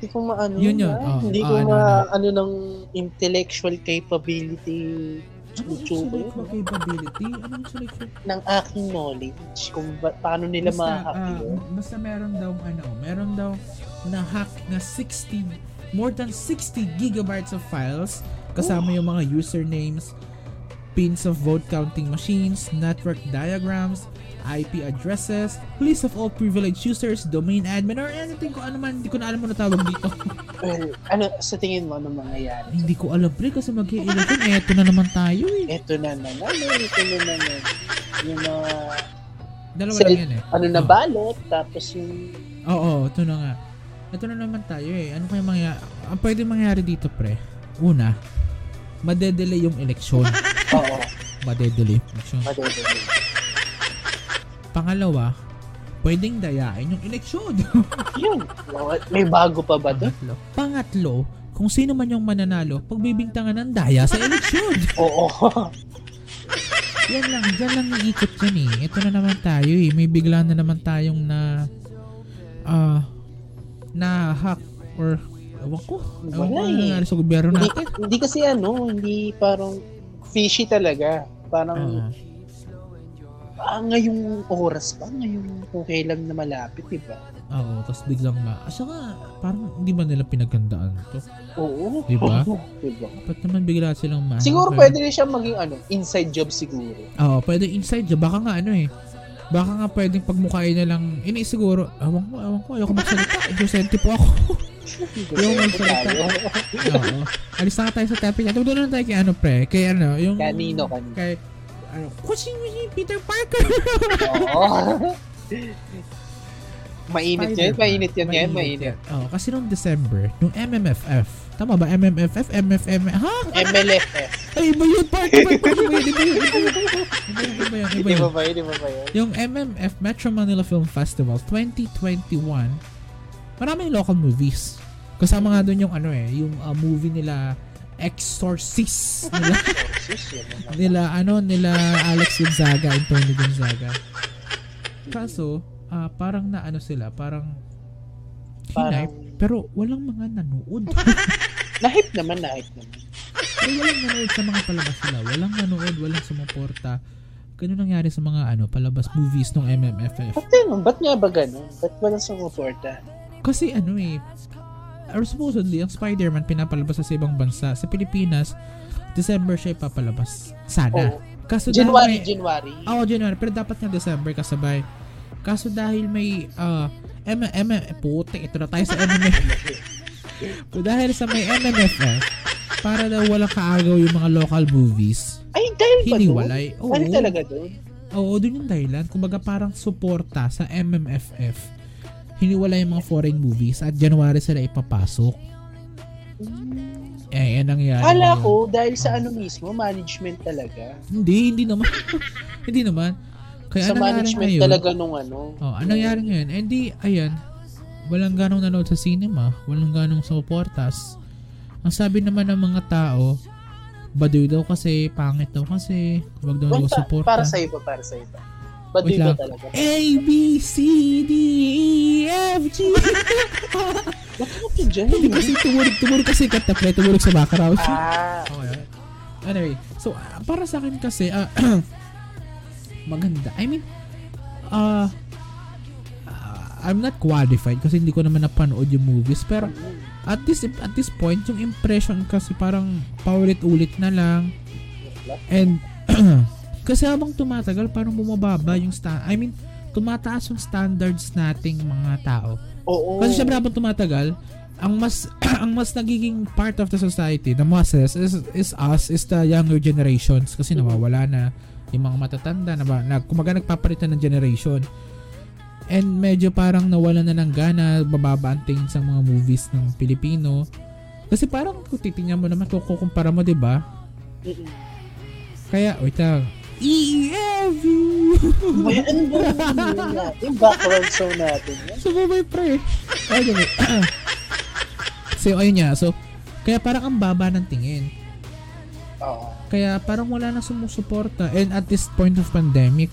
hindi ko maano Yun yun. Oh, hindi oh, ko ano, ano. ano, ng intellectual capability Anong YouTuber select capability? Anong selection? ng aking knowledge kung ba, paano nila ma-hack ah, yun. basta meron daw ano, meron daw na hack na 60 more than 60 gigabytes of files kasama yung mga usernames, pins of vote counting machines, network diagrams, IP addresses, list of all privileged users, domain admin, or anything ko ano man, hindi ko na alam mo na tawag dito. *laughs* Well, ano, sa tingin mo, ano mangyayari? hindi ko alam pre kasi mag-i-election, eto na naman tayo eh. Ito na naman, ito na naman. Yung mga, Dalawa Sel- lang yan eh. ano na Oh. balot, tapos yung, Oo, ito na nga. Ito na naman tayo eh. Ano kaya mangyari? Ang pwede mangyari dito, pre. Una, madedelay yung eleksyon. *laughs* oo, madedelay yung eleksyon. madadali. Pangalawa, pwedeng dayain yung eleksyon. *laughs* Yun, may bago pa ba to? Pangatlo, pangatlo, kung sino man yung mananalo, pagbibintangan ng daya sa eleksyon. *laughs* Oo. yan lang, dyan lang yung ikot yan eh. Ito na naman tayo eh. May bigla na naman tayong na ah na hack or ewan ko. Ewan ko Wala ano eh. nangyari sa gobyerno hindi, natin. hindi kasi ano, hindi parang fishy talaga. Parang, Oo. ah, ngayong oras pa, ngayong kung kailan na malapit, di ba? Oo, tapos biglang ma... Ah, saka, parang hindi ba nila pinagandaan to? Oo. Di ba? di ba? Ba't naman bigla silang ma... Siguro pwede rin siya maging ano, inside job siguro. Oo, pwede inside job. Baka nga ano eh. Baka nga pwedeng pagmukhain na lang, ini siguro, awan ko, awan ko, ayoko magsalita. Inosente po ako. *laughs* Yung magsalita. Oo. Alis na tayo sa topic. Ito doon na tayo kay ano pre, kay ano, yung... Kanino, kanino? Kay, ano, kusin mo si Peter Parker. *laughs* Oo. *laughs* mainit yan, Spider-Man. mainit yan mainit. yan. Oo, kasi nung December, nung MMFF, tama ba? MMFF, MFM, ha? MLFF. *laughs* Ay, iba yun, party, iba yun, iba yun, iba yun, iba yun, iba yun, iba ba yun. ba yun? Ba? Yung MMF Metro Manila Film Festival 2021, maraming local movies. Kasama nga doon yung ano eh, yung uh, movie nila Exorcist *laughs* nila, nila ano nila Alex Gonzaga and Tony Gonzaga. Kaso, ah, parang na ano sila, parang hinay, Parang, pero walang mga nanood. *laughs* nahip naman, nahip naman. pero walang nanood sa mga palabas nila. Walang nanood, walang sumuporta. Ganun nangyari sa mga ano palabas movies ng MMFF. Ba't ganun? Ba't nga ba ganun? Ba't walang sumuporta? Kasi ano eh, or supposedly, ang Spider-Man pinapalabas sa ibang bansa. Sa Pilipinas, December siya ipapalabas. Sana. Oo. Kaso January, may, January. Oo, January. Pero dapat nga December kasabay. Kaso dahil may, ah, M, M, putik, ito na tayo sa MMF. dahil sa may MMFF, para daw walang kaagaw yung mga local movies, Ay, dahil ba doon? hiniwalay. Oo, Ano talaga doon? oo, dun yung dahilan. Kumbaga parang suporta sa MMFF. Hiniwalay yung mga foreign movies at January sila ipapasok. Eh, yan ang nangyari. Kala ko, dahil sa ano mismo, management talaga. Hindi, hindi naman. *laughs* hindi naman. Kaya sa management ngayon? talaga nung ano. Oh, anong nangyari ngayon? Eh di, ayan, walang ganong nanood sa cinema, walang ganong suportas. Ang sabi naman ng mga tao, baduy daw kasi, pangit daw kasi, wag daw daw pa- suporta. para sa iba, para sa iba. Ba't Wait di ba lang. talaga? A, B, C, D, E, F, G. Bakit yun dyan? Hindi kasi tumunog, tumunog kasi kata pre, tumunog sa background. Ah, Okay. Anyway, so ah, para sa akin kasi ah, *clears throat* maganda. I mean, uh, I'm not qualified kasi hindi ko naman napanood yung movies pero at this at this point yung impression kasi parang paulit-ulit na lang and *clears throat* kasi habang tumatagal parang bumababa yung sta I mean tumataas yung standards nating mga tao oo. kasi syempre habang tumatagal, ang mas *clears throat* ang mas nagiging part of the society, the masses is is us, is the younger generations kasi nawawala na yung mga matatanda na ba, na kumaga nagpapalitan ng generation. And medyo parang nawala na ng gana, bababa ang tingin sa mga movies ng Pilipino. Kasi parang kung titingnan mo naman, kung kukumpara mo, di ba? Mm-mm. Kaya, wait lang. EEF! *laughs* Yung background song natin. Sumabay pre. Anyway. *coughs* so, ayun nga. So, kaya parang ang baba ng tingin. Oo. Kaya parang wala na sumusuporta. And at this point of pandemic,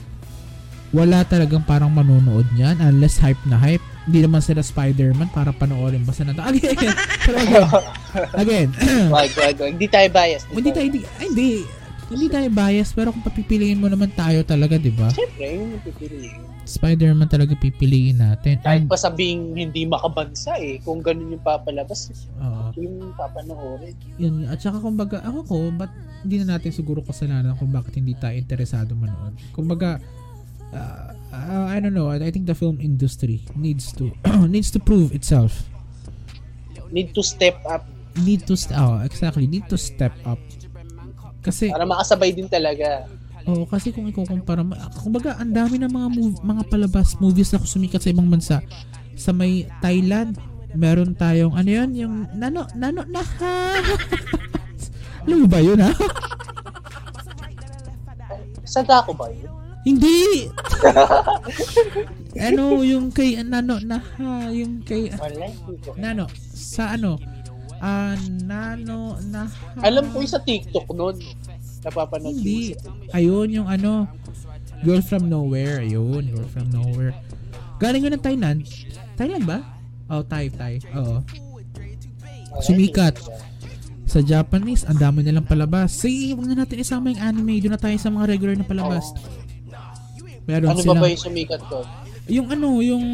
wala talagang parang manonood niyan unless hype na hype. Hindi naman sila Spider-Man para panoorin basta na *laughs* Again, pero again, again, Wag, wag, wag. Hindi tayo bias. hindi tayo, hindi, ay, hindi, hindi tayo bias, pero kung papipiliin mo naman tayo talaga, di ba? Siyempre, yun yung pipiliin. Spider-Man talaga pipiliin natin. Kahit And, pa sabing hindi makabansa eh. Kung ganun yung papalabas, oo. yung papanoorin. yun. At saka kumbaga, ako ko, ba't hindi na natin siguro kasalanan kung bakit hindi tayo interesado manood. Kumbaga, uh, uh, I don't know, I think the film industry needs to *clears throat* needs to prove itself. Need to step up Need to, st- oh, exactly, need to step up. Kasi, para makasabay din talaga. oh, kasi kung ikukumpara mo, kumbaga, ang dami ng mga mov- mga palabas, movies na sumikat sa ibang bansa. Sa may Thailand, meron tayong, ano yun, yung, nano, nano, na, Alam mo ba yun, ha? Sadako ba yun? Hindi! *laughs* ano, yung kay Nano, na, ha, yung kay. Nano, sa ano, ah, Nano, na. Alam ko yung sa TikTok nun. Napapanood Hindi. Ayun, yung ano, Girl from Nowhere, ayun, Girl from Nowhere. Galing yun ng Thailand. Thailand ba? Oh, Thai, Thai. Oo. Wala, Sumikat. Sa Japanese, ang dami nilang palabas. Sige, huwag na natin isama yung anime. Doon na tayo sa mga regular na palabas. Meron Ano ba silang, ba yung sumikat ko? yung ano, yung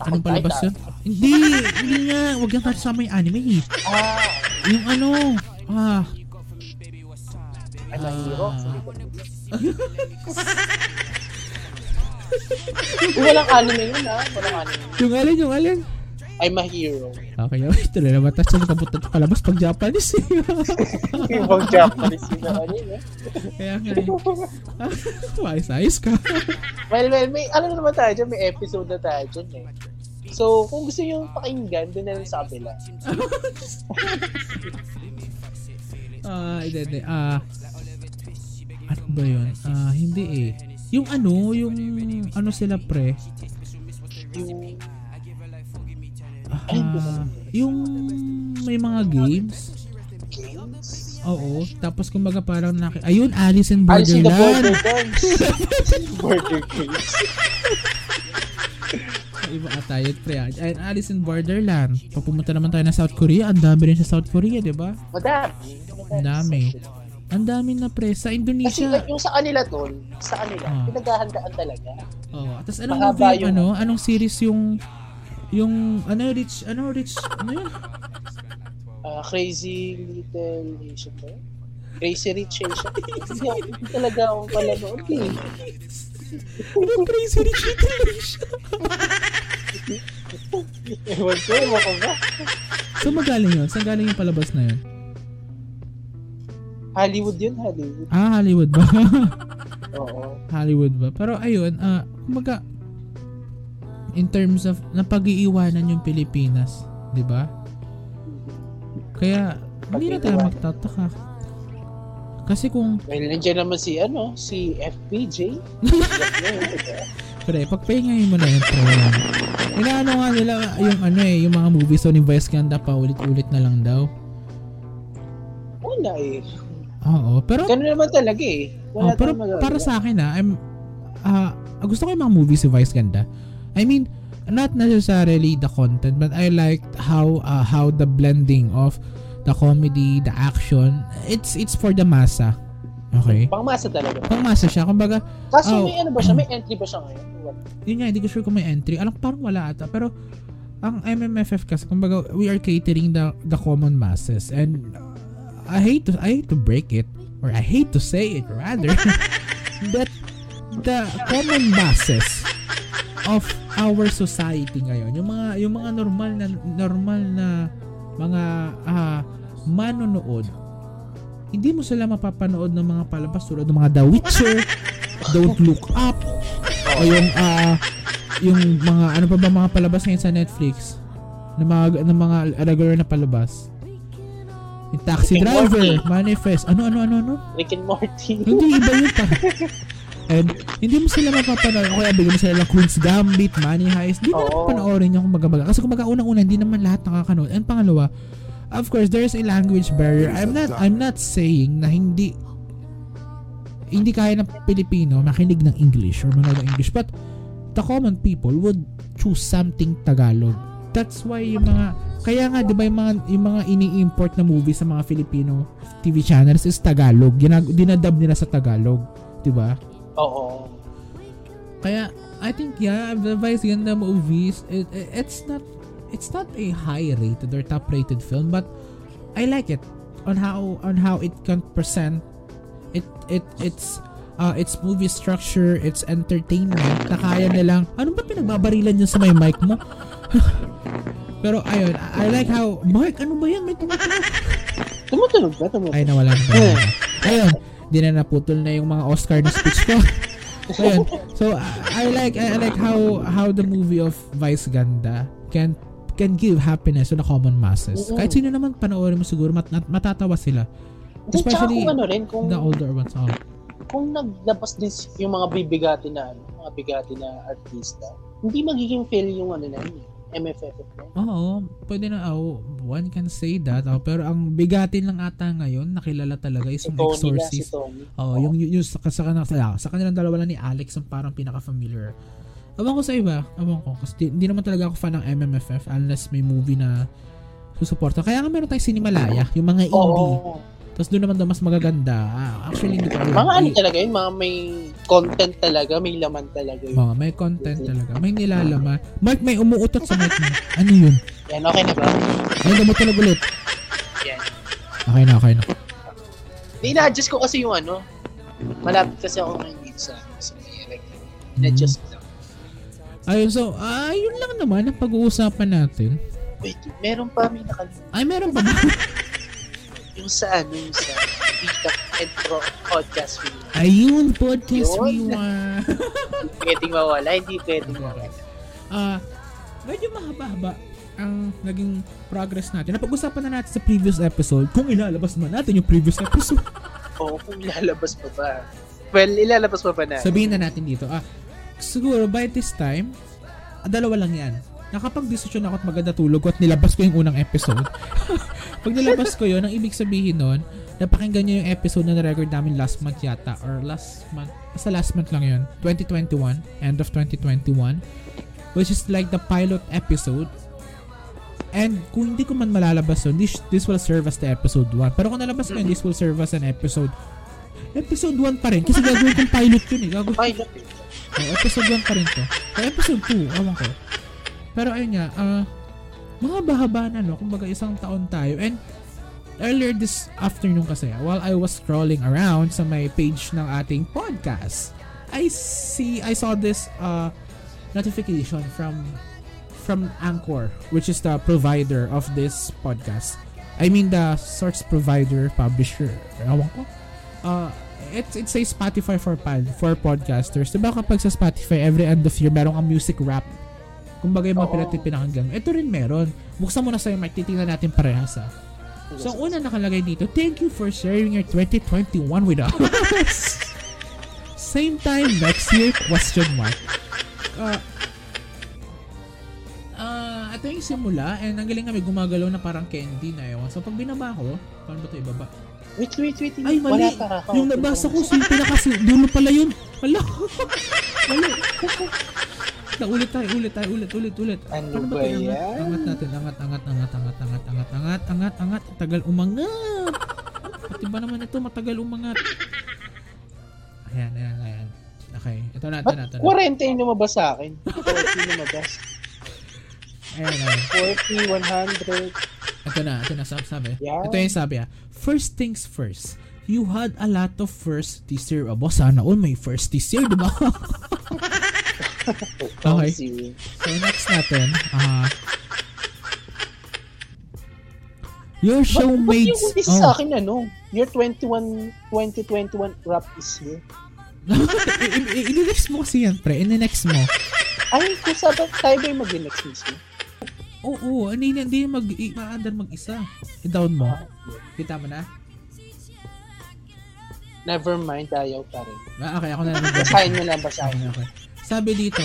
Anong palabas yun? Hindi, hindi nga. Huwag lang tayo sama yung anime eh. Ah, Yung ano, ah, I'm a hero. Yung walang anime yun ha. Walang anime. yung alin, yung alin. I'm a hero. Okay, okay. *laughs* Ito na naman. Tapos nakabot na palabas pag Japanese eh. *laughs* Yung mga Japanese yun na kanina. Kaya nga eh. *laughs* Ayos-ayos ka. Well, well, may ano naman tayo dyan, may episode na tayo dyan eh. So, kung gusto nyo pakinggan, doon na lang sa kabila. Ah, hindi, hindi. Ah, ano ba yun? Ah, hindi eh. Yung ano, yung ano sila pre. Yung, Ah, yung may mga games. games. Oo. Tapos kumbaga parang naki... Ayun, Alice in Alice in the Border Borderland. Games. Border Games. Iba ata yun, pre. Ayun, Alice in Borderland. Pag pumunta naman tayo ng South Korea, ang dami rin sa South Korea, di ba? Madami. Ang dami. Ang dami na pre. Sa Kasi Indonesia. like, yung sa kanila tol, sa kanila, Ah. pinaghahandaan talaga. Oh, tapos anong Mahaba movie yung- ano? Anong series yung yung ano rich ano rich ano yun? Ah, crazy Little Asian ba? Crazy Rich Asian. Hindi talaga akong palanood eh. Ano crazy rich little Asia? Ewan ko, ewan ko ba? So magaling yun? Saan galing yung palabas na yun? Hollywood yun, Hollywood. Ah, Hollywood ba? Oo. Hollywood ba? Pero ayun, ah, kumbaga, in terms of, napag-iiwanan yung Pilipinas, di ba? Kaya, hindi na tayo magtataka. Kasi kung, Well, nandiyan naman si, ano, si FPJ. *laughs* pre, pagpahingayin mo na yun, pre. Inaano nga nila yung ano eh, yung mga movies so ni Vice Ganda pa ulit-ulit na lang daw. Wala eh. Oo, pero Ganun naman talaga eh. Oh, Wala pero tayong magagawa. para sa akin ah, I'm ah gusto ko yung mga movies si Vice ganda. I mean, not necessarily the content, but I liked how uh, how the blending of the comedy, the action, it's it's for the masa. Okay? Pangmasa talaga. Pang masa siya. Kumbaga, Kaso Oh. may ano ba siya? May entry ba siya ngayon? Yun nga, hindi ko sure kung may entry. Alam parang wala ata. Pero, ang MMFF kasi, kumbaga, we are catering the the common masses. And, uh, I hate to, I hate to break it, or I hate to say it rather, *laughs* that the common masses of our society ngayon, yung mga, yung mga normal na, normal na mga ah, manonood, hindi mo sila mapapanood ng mga palabas tulad ng mga The Witcher, Don't Look Up, o yung ah yung mga ano pa ba mga palabas ngayon sa Netflix na mga na mga regular na palabas. Yung Taxi Rick Driver. Manifest, ano ano ano ano? Rick and Morty. Hindi iba yun pa. *laughs* And hindi mo sila mapapanood. O kaya bigyan mo sila ng Queen's Gambit, Money Heist. Hindi mo na panoorin yung kumbaga. Kasi kumbaga unang-una hindi naman lahat nakakanood. And pangalawa, of course, there's a language barrier. I'm not I'm not saying na hindi hindi kaya ng Pilipino makinig ng English or manood ng English. But the common people would choose something Tagalog. That's why yung mga kaya nga 'di ba yung mga yung mga ini-import na movies sa mga Filipino TV channels is Tagalog. Ginag dinadub nila sa Tagalog, 'di ba? Oo. Kaya I think yeah, the Vice Ganda movies it, it- it's not it's not a high rated or top rated film but I like it on how on how it can present it it it's uh, its movie structure, its entertainment na kaya nilang ano ba pinagbabarilan yun sa may mic mo? *laughs* Pero ayun, I I like how Mark, ano ba yan? May tumutunog. Tumutunog ba? Tumutunog. Ay, nawala. *laughs* Ayun, di na naputol na yung mga Oscar na speech ko. *laughs* So, ayun. So, I like I like how how the movie of Vice Ganda can can give happiness to the common masses. Oo. Kahit sino naman panoorin mo siguro mat, mat- matatawa sila. Di, Especially kung ano rin, kung, The older ones. Oh. kung naglabas din yung mga bibigati na, ano, mga bigati na artista, hindi magiging fail yung ano na yun, eh, MFF na. Oo, pwede na, oh, one can say that. Oh, pero ang bigatin lang ata ngayon, nakilala talaga is Si yung si Exorcist. Tony. Oh, yung, yung, yung sa, sa, sa, sa kanilang dalawa lang ni Alex ang parang pinaka-familiar. Ewan ko sa iba, ewan ko. Kasi di- hindi naman talaga ako fan ng MMFF unless may movie na susuporta. Kaya nga meron tayong Cinemalaya, yung mga indie. Oo. Tapos doon naman daw mas magaganda. Ah, actually, hindi ko alam. Mga ano talaga yun, mga may content talaga, may laman talaga yun. Oh, may content talaga. May nilalaman. Mark, may umuutot sa mic mo. Ano yun? Yan, okay na ba? Ay, tumutunog ulit. Yan. Okay na, okay na. Ina-adjust ko kasi yung ano, malapit kasi ako ngayon dito sa, sa may like, Hmm. ina-adjust ko lang. Ayun, so, ayun lang naman ang pag-uusapan natin. Wait, meron pa may nakalimutan. Ay, meron pa ba? *laughs* Sa ano, sa Pika and Pro podcast reel. Ayun, podcast Yun. we want. Hindi pwedeng mawala, hindi pwedeng mawala. Ah, medyo mahaba-haba ang naging progress natin. Napag-usapan na natin sa previous episode kung ilalabas man natin yung previous episode. *laughs* Oo, kung ilalabas pa ba. Well, ilalabas pa ba na? Sabihin na natin dito, ah, siguro by this time, dalawa lang yan. Nakapag-desisyon ako at maganda tulog at nilabas ko yung unang episode. *laughs* Pag nilabas ko yun, ang ibig sabihin nun, napakinggan nyo yung episode na na-record namin last month yata or last month, basta last month lang yun, 2021, end of 2021, which is like the pilot episode. And kung hindi ko man malalabas yun, this, this will serve as the episode 1. Pero kung nalabas ko yun, this will serve as an episode episode 1 pa rin. Kasi gagawin kong pilot yun eh. Gagawin Pilot eh. Oh, episode 1 pa rin to. O episode 2, awan ko. Pero ayun nga, ah, mga bahaba na no, kumbaga isang taon tayo. And earlier this afternoon kasi, while I was scrolling around sa my page ng ating podcast, I see, I saw this uh, notification from from Anchor, which is the provider of this podcast. I mean the source provider, publisher. Ewan ko. Uh, it's it's a Spotify for pod, for podcasters. Diba kapag sa Spotify, every end of year, meron kang music rap. Kumbaga yung mga Oo. pinatid pinakinggan. Ito rin meron. Buksan mo na sa'yo, Mike. Titingnan natin parehas ha. So, ang una nakalagay dito, thank you for sharing your 2021 with us. Same time next year, question mark. Uh, ah, ito yung simula, and ang galing kami gumagalaw na parang candy na ewan. So, pag binaba ko, paano ba ito ibaba? Wait, wait, wait. Ay, mali! Wala pa. Yung nabasa ko, so yung pinakasi, dulo pala yun. Wala. *laughs* Mali. Na, ulit tayo, ulit tayo, ulit, ulit, ulit. Ano Paano ba iangat? yan? Angat natin, angat, angat, angat, angat, angat, angat, angat, angat, angat. Tagal umangat. Pati ba naman ito, matagal umangat. Ayan, ayan, ayan. Okay, ito na, ito na, ito na. 40 yung lumabas sa akin. 40 yung lumabas. Ayan, ayan. 40, 100. Ito na, ito na, sabi, sabi. Yeah. Ito yung sabi ah. First things first. You had a lot of first this year. Abo, sana all may first this year, di ba? *laughs* *laughs* Okay. So, next natin. ah your Ba't ba't showmates. yung isa sa akin ano? Your 21, 2021 rap is here. *laughs* I- i- I-next mo kasi yan, pre. I-next mo. Ay, kung sabi, tayo ba yung mag-next mismo? Oo, hindi na, hindi mag, maandar mag-isa. I-down mo. Kita mo na? Never mind, ayaw pa rin. Ah, okay, ako na *laughs* lang. Basahin mo lang, basahin Okay, mo. okay. Sabi dito,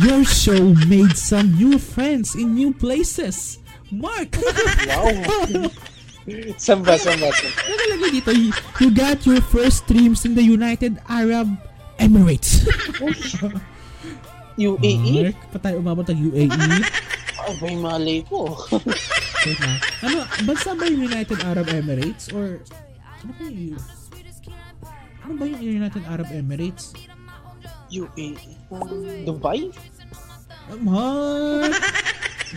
Your show made some new friends in new places. Mark! Wow. *laughs* samba, samba, samba. Nakalagay dito, you, got your first streams in the United Arab Emirates. *laughs* UAE? Mark, pa tayo umabot ng UAE. Ay, ba malay ko? Wait. Ano, bansa ba yung United Arab Emirates? Or, ano ba yung ano ba yung United Arab Emirates? UAE? Dubai? Mark!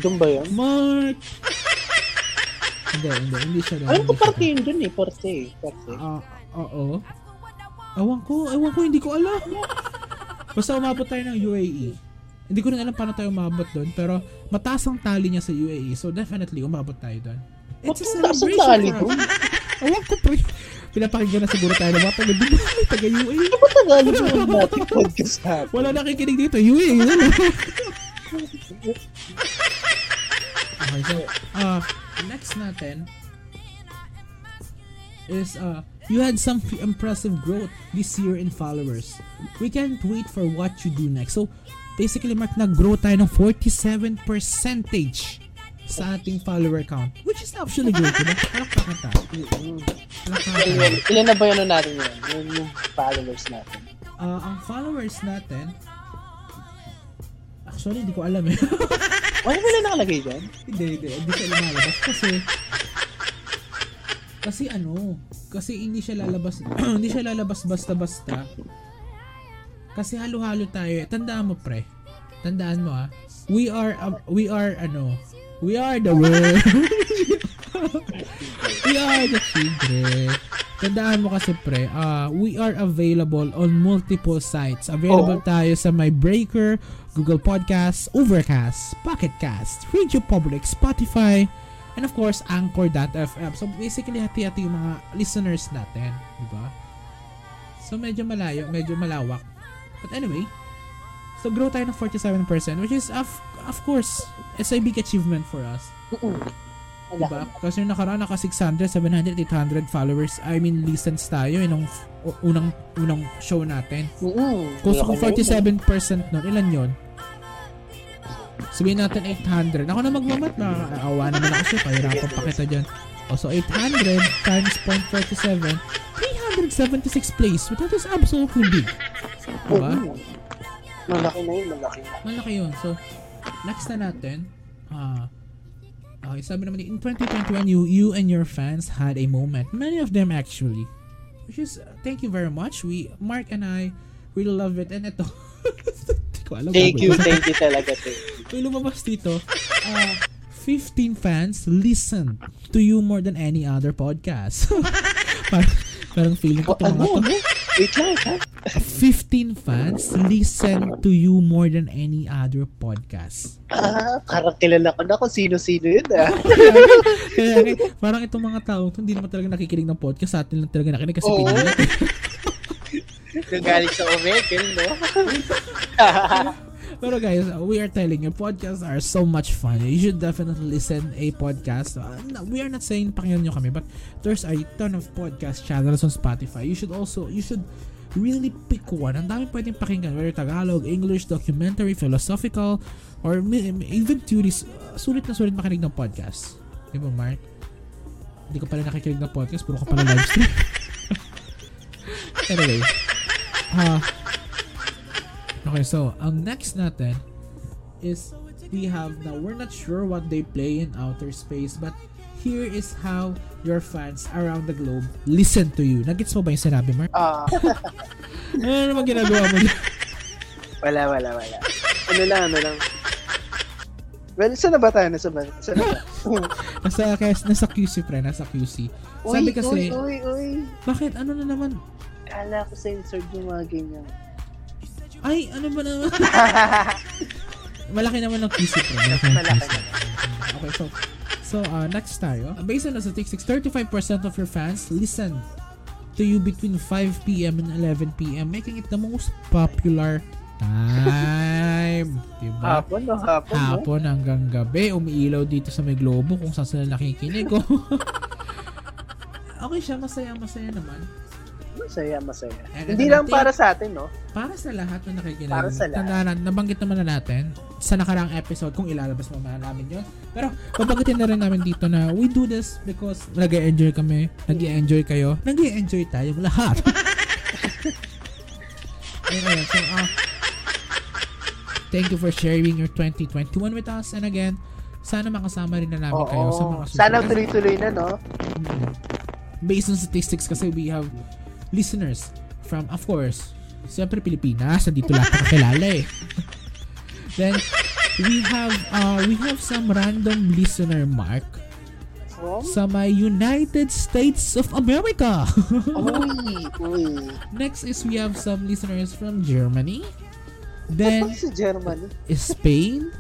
Doon ba yun? Mark! hindi, hindi. Hindi siya doon. Ayun ko parte doon. yun dun eh, parte eh. Parte. Ah, oo. Ewan ko, ewan ko, hindi ko alam. Basta umabot tayo ng UAE. Hindi ko rin alam paano tayo umabot doon, pero mataas ang tali niya sa UAE, so definitely umabot tayo doon. It's a taas ang celebration tali for doon? us. Ewan ko, pre. Pinapakinggan na siguro tayo ng mga taga Dubai, taga UAE. Ano ba Tagalog yung natin podcast natin? Wala nakikinig dito, UAE. Ano? okay, so, uh, next natin is uh, you had some impressive growth this year in followers. We can't wait for what you do next. So, basically, Mark, nag-grow tayo ng 47 percentage sa ating follower count. Which is actually great, diba? Palakpakan tayo. Palakpakan. Ilan, na ba yun ano natin yun? Yung, yung followers natin. Ah, ang followers natin, actually, hindi ko alam eh. Ano ba na nakalagay dyan? hindi, hindi. Hindi siya lumalabas kasi, kasi ano, kasi hindi siya lalabas, *clears throat* hindi siya lalabas basta-basta. Kasi halo-halo tayo eh. Tandaan mo, pre. Tandaan mo ah. We are, uh, we are, ano, we are the world. *laughs* we are the children. Tandaan mo kasi pre, uh, we are available on multiple sites. Available Oo. tayo sa My Breaker, Google Podcasts, Overcast, Pocket Cast, Radio Public, Spotify, and of course, Anchor.fm. So basically, hati-hati yung mga listeners natin, di ba? So medyo malayo, medyo malawak. But anyway, so grow tayo ng 47%, which is, of, of course, it's a big achievement for us. Wala. Diba? Kasi yung nakaraan naka 600, 700, 800 followers, I mean listens tayo yung unang unang show natin. Mm-mm. Kung, kung ka na yun. 47% nun, ilan yon? Sabihin natin 800. Ako na magmamat, nakakaawa naman ako sa'yo, kahirapan pa kita dyan. O, so 800 times 0.47, 376 plays, which is absolutely big. Diba? Malaki na yun, malaki na. Malaki yun. So, next na natin, ah, okay, sabi naman, in 2021, you, you and your fans had a moment. Many of them actually. Which is, uh, thank you very much. We, Mark and I, really love it. And ito, *laughs* Hindi ko alam Thank you, *laughs* thank you talaga. Thank you. *laughs* May lumabas dito. Uh, 15 fans listen to you more than any other podcast. parang, parang feeling ko itong mga to. Wait lang, ha? 15 fans listen to you more than any other podcast. Ah, parang kilala ko na kung sino-sino yun ah. *laughs* Kaya kaya, parang itong mga tao hindi naman talaga nakikinig ng podcast. Sa atin lang talaga nakikinig kasi Oo. pinilit. *laughs* Nagaling sa Omegle, no? *laughs* Pero guys, we are telling you, podcasts are so much fun. You should definitely listen a podcast. Uh, we are not saying pakinggan nyo kami, but there's a ton of podcast channels on Spotify. You should also, you should really pick one. Ang dami pwedeng pakinggan, whether Tagalog, English, documentary, philosophical, or even theories. Uh, sulit na sulit makinig ng podcast. Di ba, Mark? Hindi ko pala nakikinig ng podcast, puro ka pala live stream. *laughs* anyway, ah, Okay, so ang next natin is we have now we're not sure what they play in outer space but here is how your fans around the globe listen to you. Nagets mo ba yung sinabi, Mark? Ah, *laughs* Ano naman ginagawa mo wala, wala, wala. Ano lang, ano lang. Well, saan na ba tayo? Nasa ba? Saan na ba? *laughs* Nasa, QC, pre. Nasa QC. Sabi Uy, kasi, Uy, uy, uy. bakit? Ano na naman? Kala ko censored yung mga ganyan. Ay, ano ba naman? *laughs* Malaki naman ng QC, pre. Malaki Malaki. Okay, so, so uh, next tayo. Based on the statistics, 35% of your fans listen to you between 5 p.m. and 11 p.m. making it the most popular time. *laughs* Diba? Hapon, no? Hapon, no? Hapon hanggang gabi, umiilaw dito sa may globo kung saan sila nakikinig. Oh. *laughs* okay siya, masaya, masaya naman. Masaya, masaya. And Hindi lang natin- para sa atin, no? Para sa lahat na nakikinig. Para sa lahat. Tandaan, nabanggit naman na natin sa nakarang episode kung ilalabas mo man namin yun. Pero babanggitin na rin namin dito na we do this because nag enjoy kami, nag enjoy kayo, nag enjoy tayong lahat. *laughs* Ayun. So, ah, thank you for sharing your 2021 with us. And again, sana makasama rin na namin kayo sa mga Oo. susunod. Sana tuloy-tuloy na, no? Mm. Based on statistics kasi we have listeners from, of course, siyempre Pilipinas, nandito lahat ang kakilala eh. *laughs* Then, we have, uh, we have some random listener, Mark, From? sa may United States of America. Uy, uy. Next is we have some listeners from Germany. Then, Germany. Spain,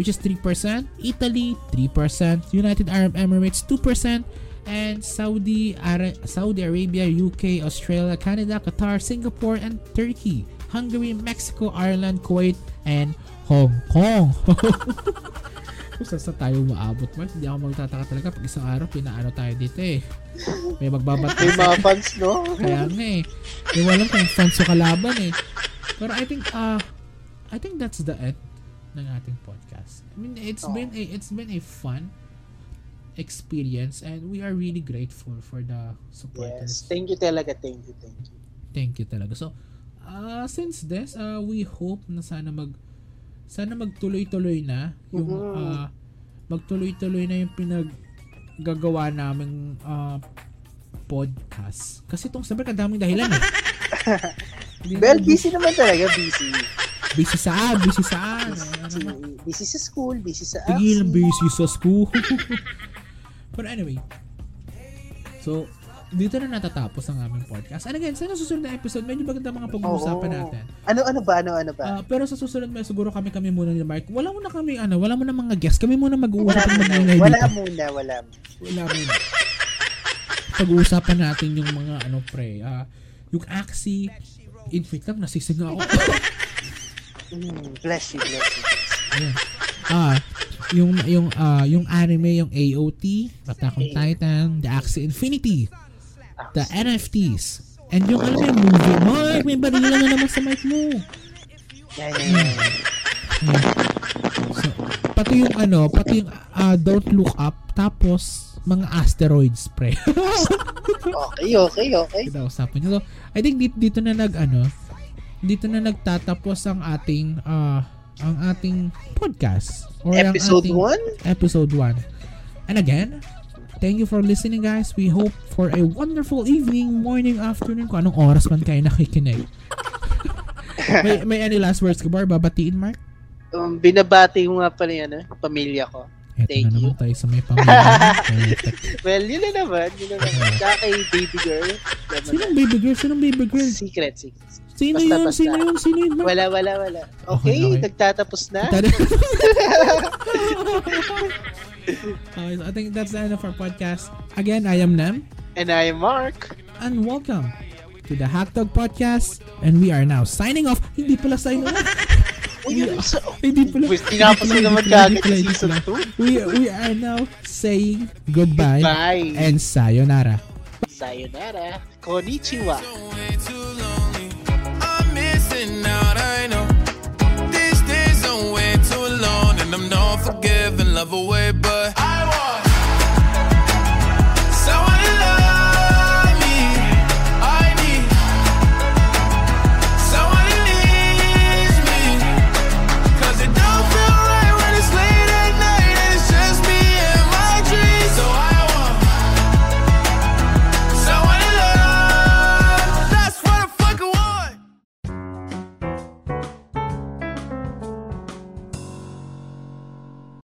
which is 3%, Italy, 3%, United Arab Emirates, 2%, and Saudi, Ara- Saudi Arabia, UK, Australia, Canada, Qatar, Singapore, and Turkey, Hungary, Mexico, Ireland, Kuwait, and Hong Kong. *laughs* Kung saan saan tayo maabot, Mark, hindi ako magtataka talaga pag isang araw, pinaano tayo dito eh. May magbabat May mga fans, no? kaya nga eh. Hindi mo alam kung fans o kalaban eh. Pero I think, uh, I think that's the end ng ating podcast. I mean, it's Oh. been a, it's been a fun experience and we are really grateful for the supporters. Yes. Thank you talaga. Thank you, thank you. Thank you talaga. So, uh, since this, uh, we hope na sana mag sana magtuloy-tuloy na yung uh, magtuloy-tuloy na yung pinaggagawa naming uh, podcast. Kasi itong sabi kadaming dahilan eh. *laughs* Well, busy naman talaga. Busy. busy saan, busy saan. Eh, ano Busy, naman. busy sa school, busy sa Tigil ang aksi. busy sa school. *laughs* But anyway, so, dito na natatapos ang aming podcast. And again, sa susunod na episode, medyo maganda mga pag-uusapan Oo. natin. Ano, ano ba? Ano, ano ba? Ah, pero sa susunod may siguro kami kami muna ni Mark. Wala muna kami ano, wala muna mga guest. Kami muna mag-uusap wala ng mga Wala dito. muna, wala muna. Wala muna. Pag-uusapan natin yung mga ano pre, ah, yung Axie, in wait lang, nasisig nga ako. Mm, bless you, bless you. Ayan. Ah, yung yung ah, yung anime, yung AOT, Attack on Titan, The Axie Infinity, the NFTs, and yung alam mo yung movie. Mark, may barila na naman sa mic mo. So, pati yung ano, pati yung ah, Don't Look Up, tapos mga asteroids, pre. *laughs* Okay, okay, okay. Kinausapan nyo. So, I think dito, dito na nag ano, dito na nagtatapos ang ating ah, ang ating podcast. Or Episode ating- 1? episode 1. And again, thank you for listening guys. We hope for a wonderful evening, morning, afternoon, kung anong oras man kayo nakikinig. *laughs* may, may any last words ka ba? Babatiin, Mark? Um, binabati ko nga pala yan, eh, pamilya ko. Eto Thank na you. naman tayo sa may pamilya. *laughs* Well, yun na naman. Yun na naman. Tsaka kay baby girl. Naman Sinong baby girl? Sinong baby girl? Secret, secret. Sino Basta, yun? basta. Sino yun? Sino yun? Mark? Wala, wala, wala. Okay, Okay, okay. nagtatapos na. *laughs* Okay, so I think that's the end of our podcast. Again, I am Nem, And I am Mark. and welcome to the Hack Dog Podcast. And we are now signing off. Hindi pala sign off. Yun, so, Hindi pala. Na pala, naman kagad hindi season pala. 2. We, we are now saying goodbye, Bye. and sayonara. Sayonara. Konnichiwa. I'm not forgiving, love away, but I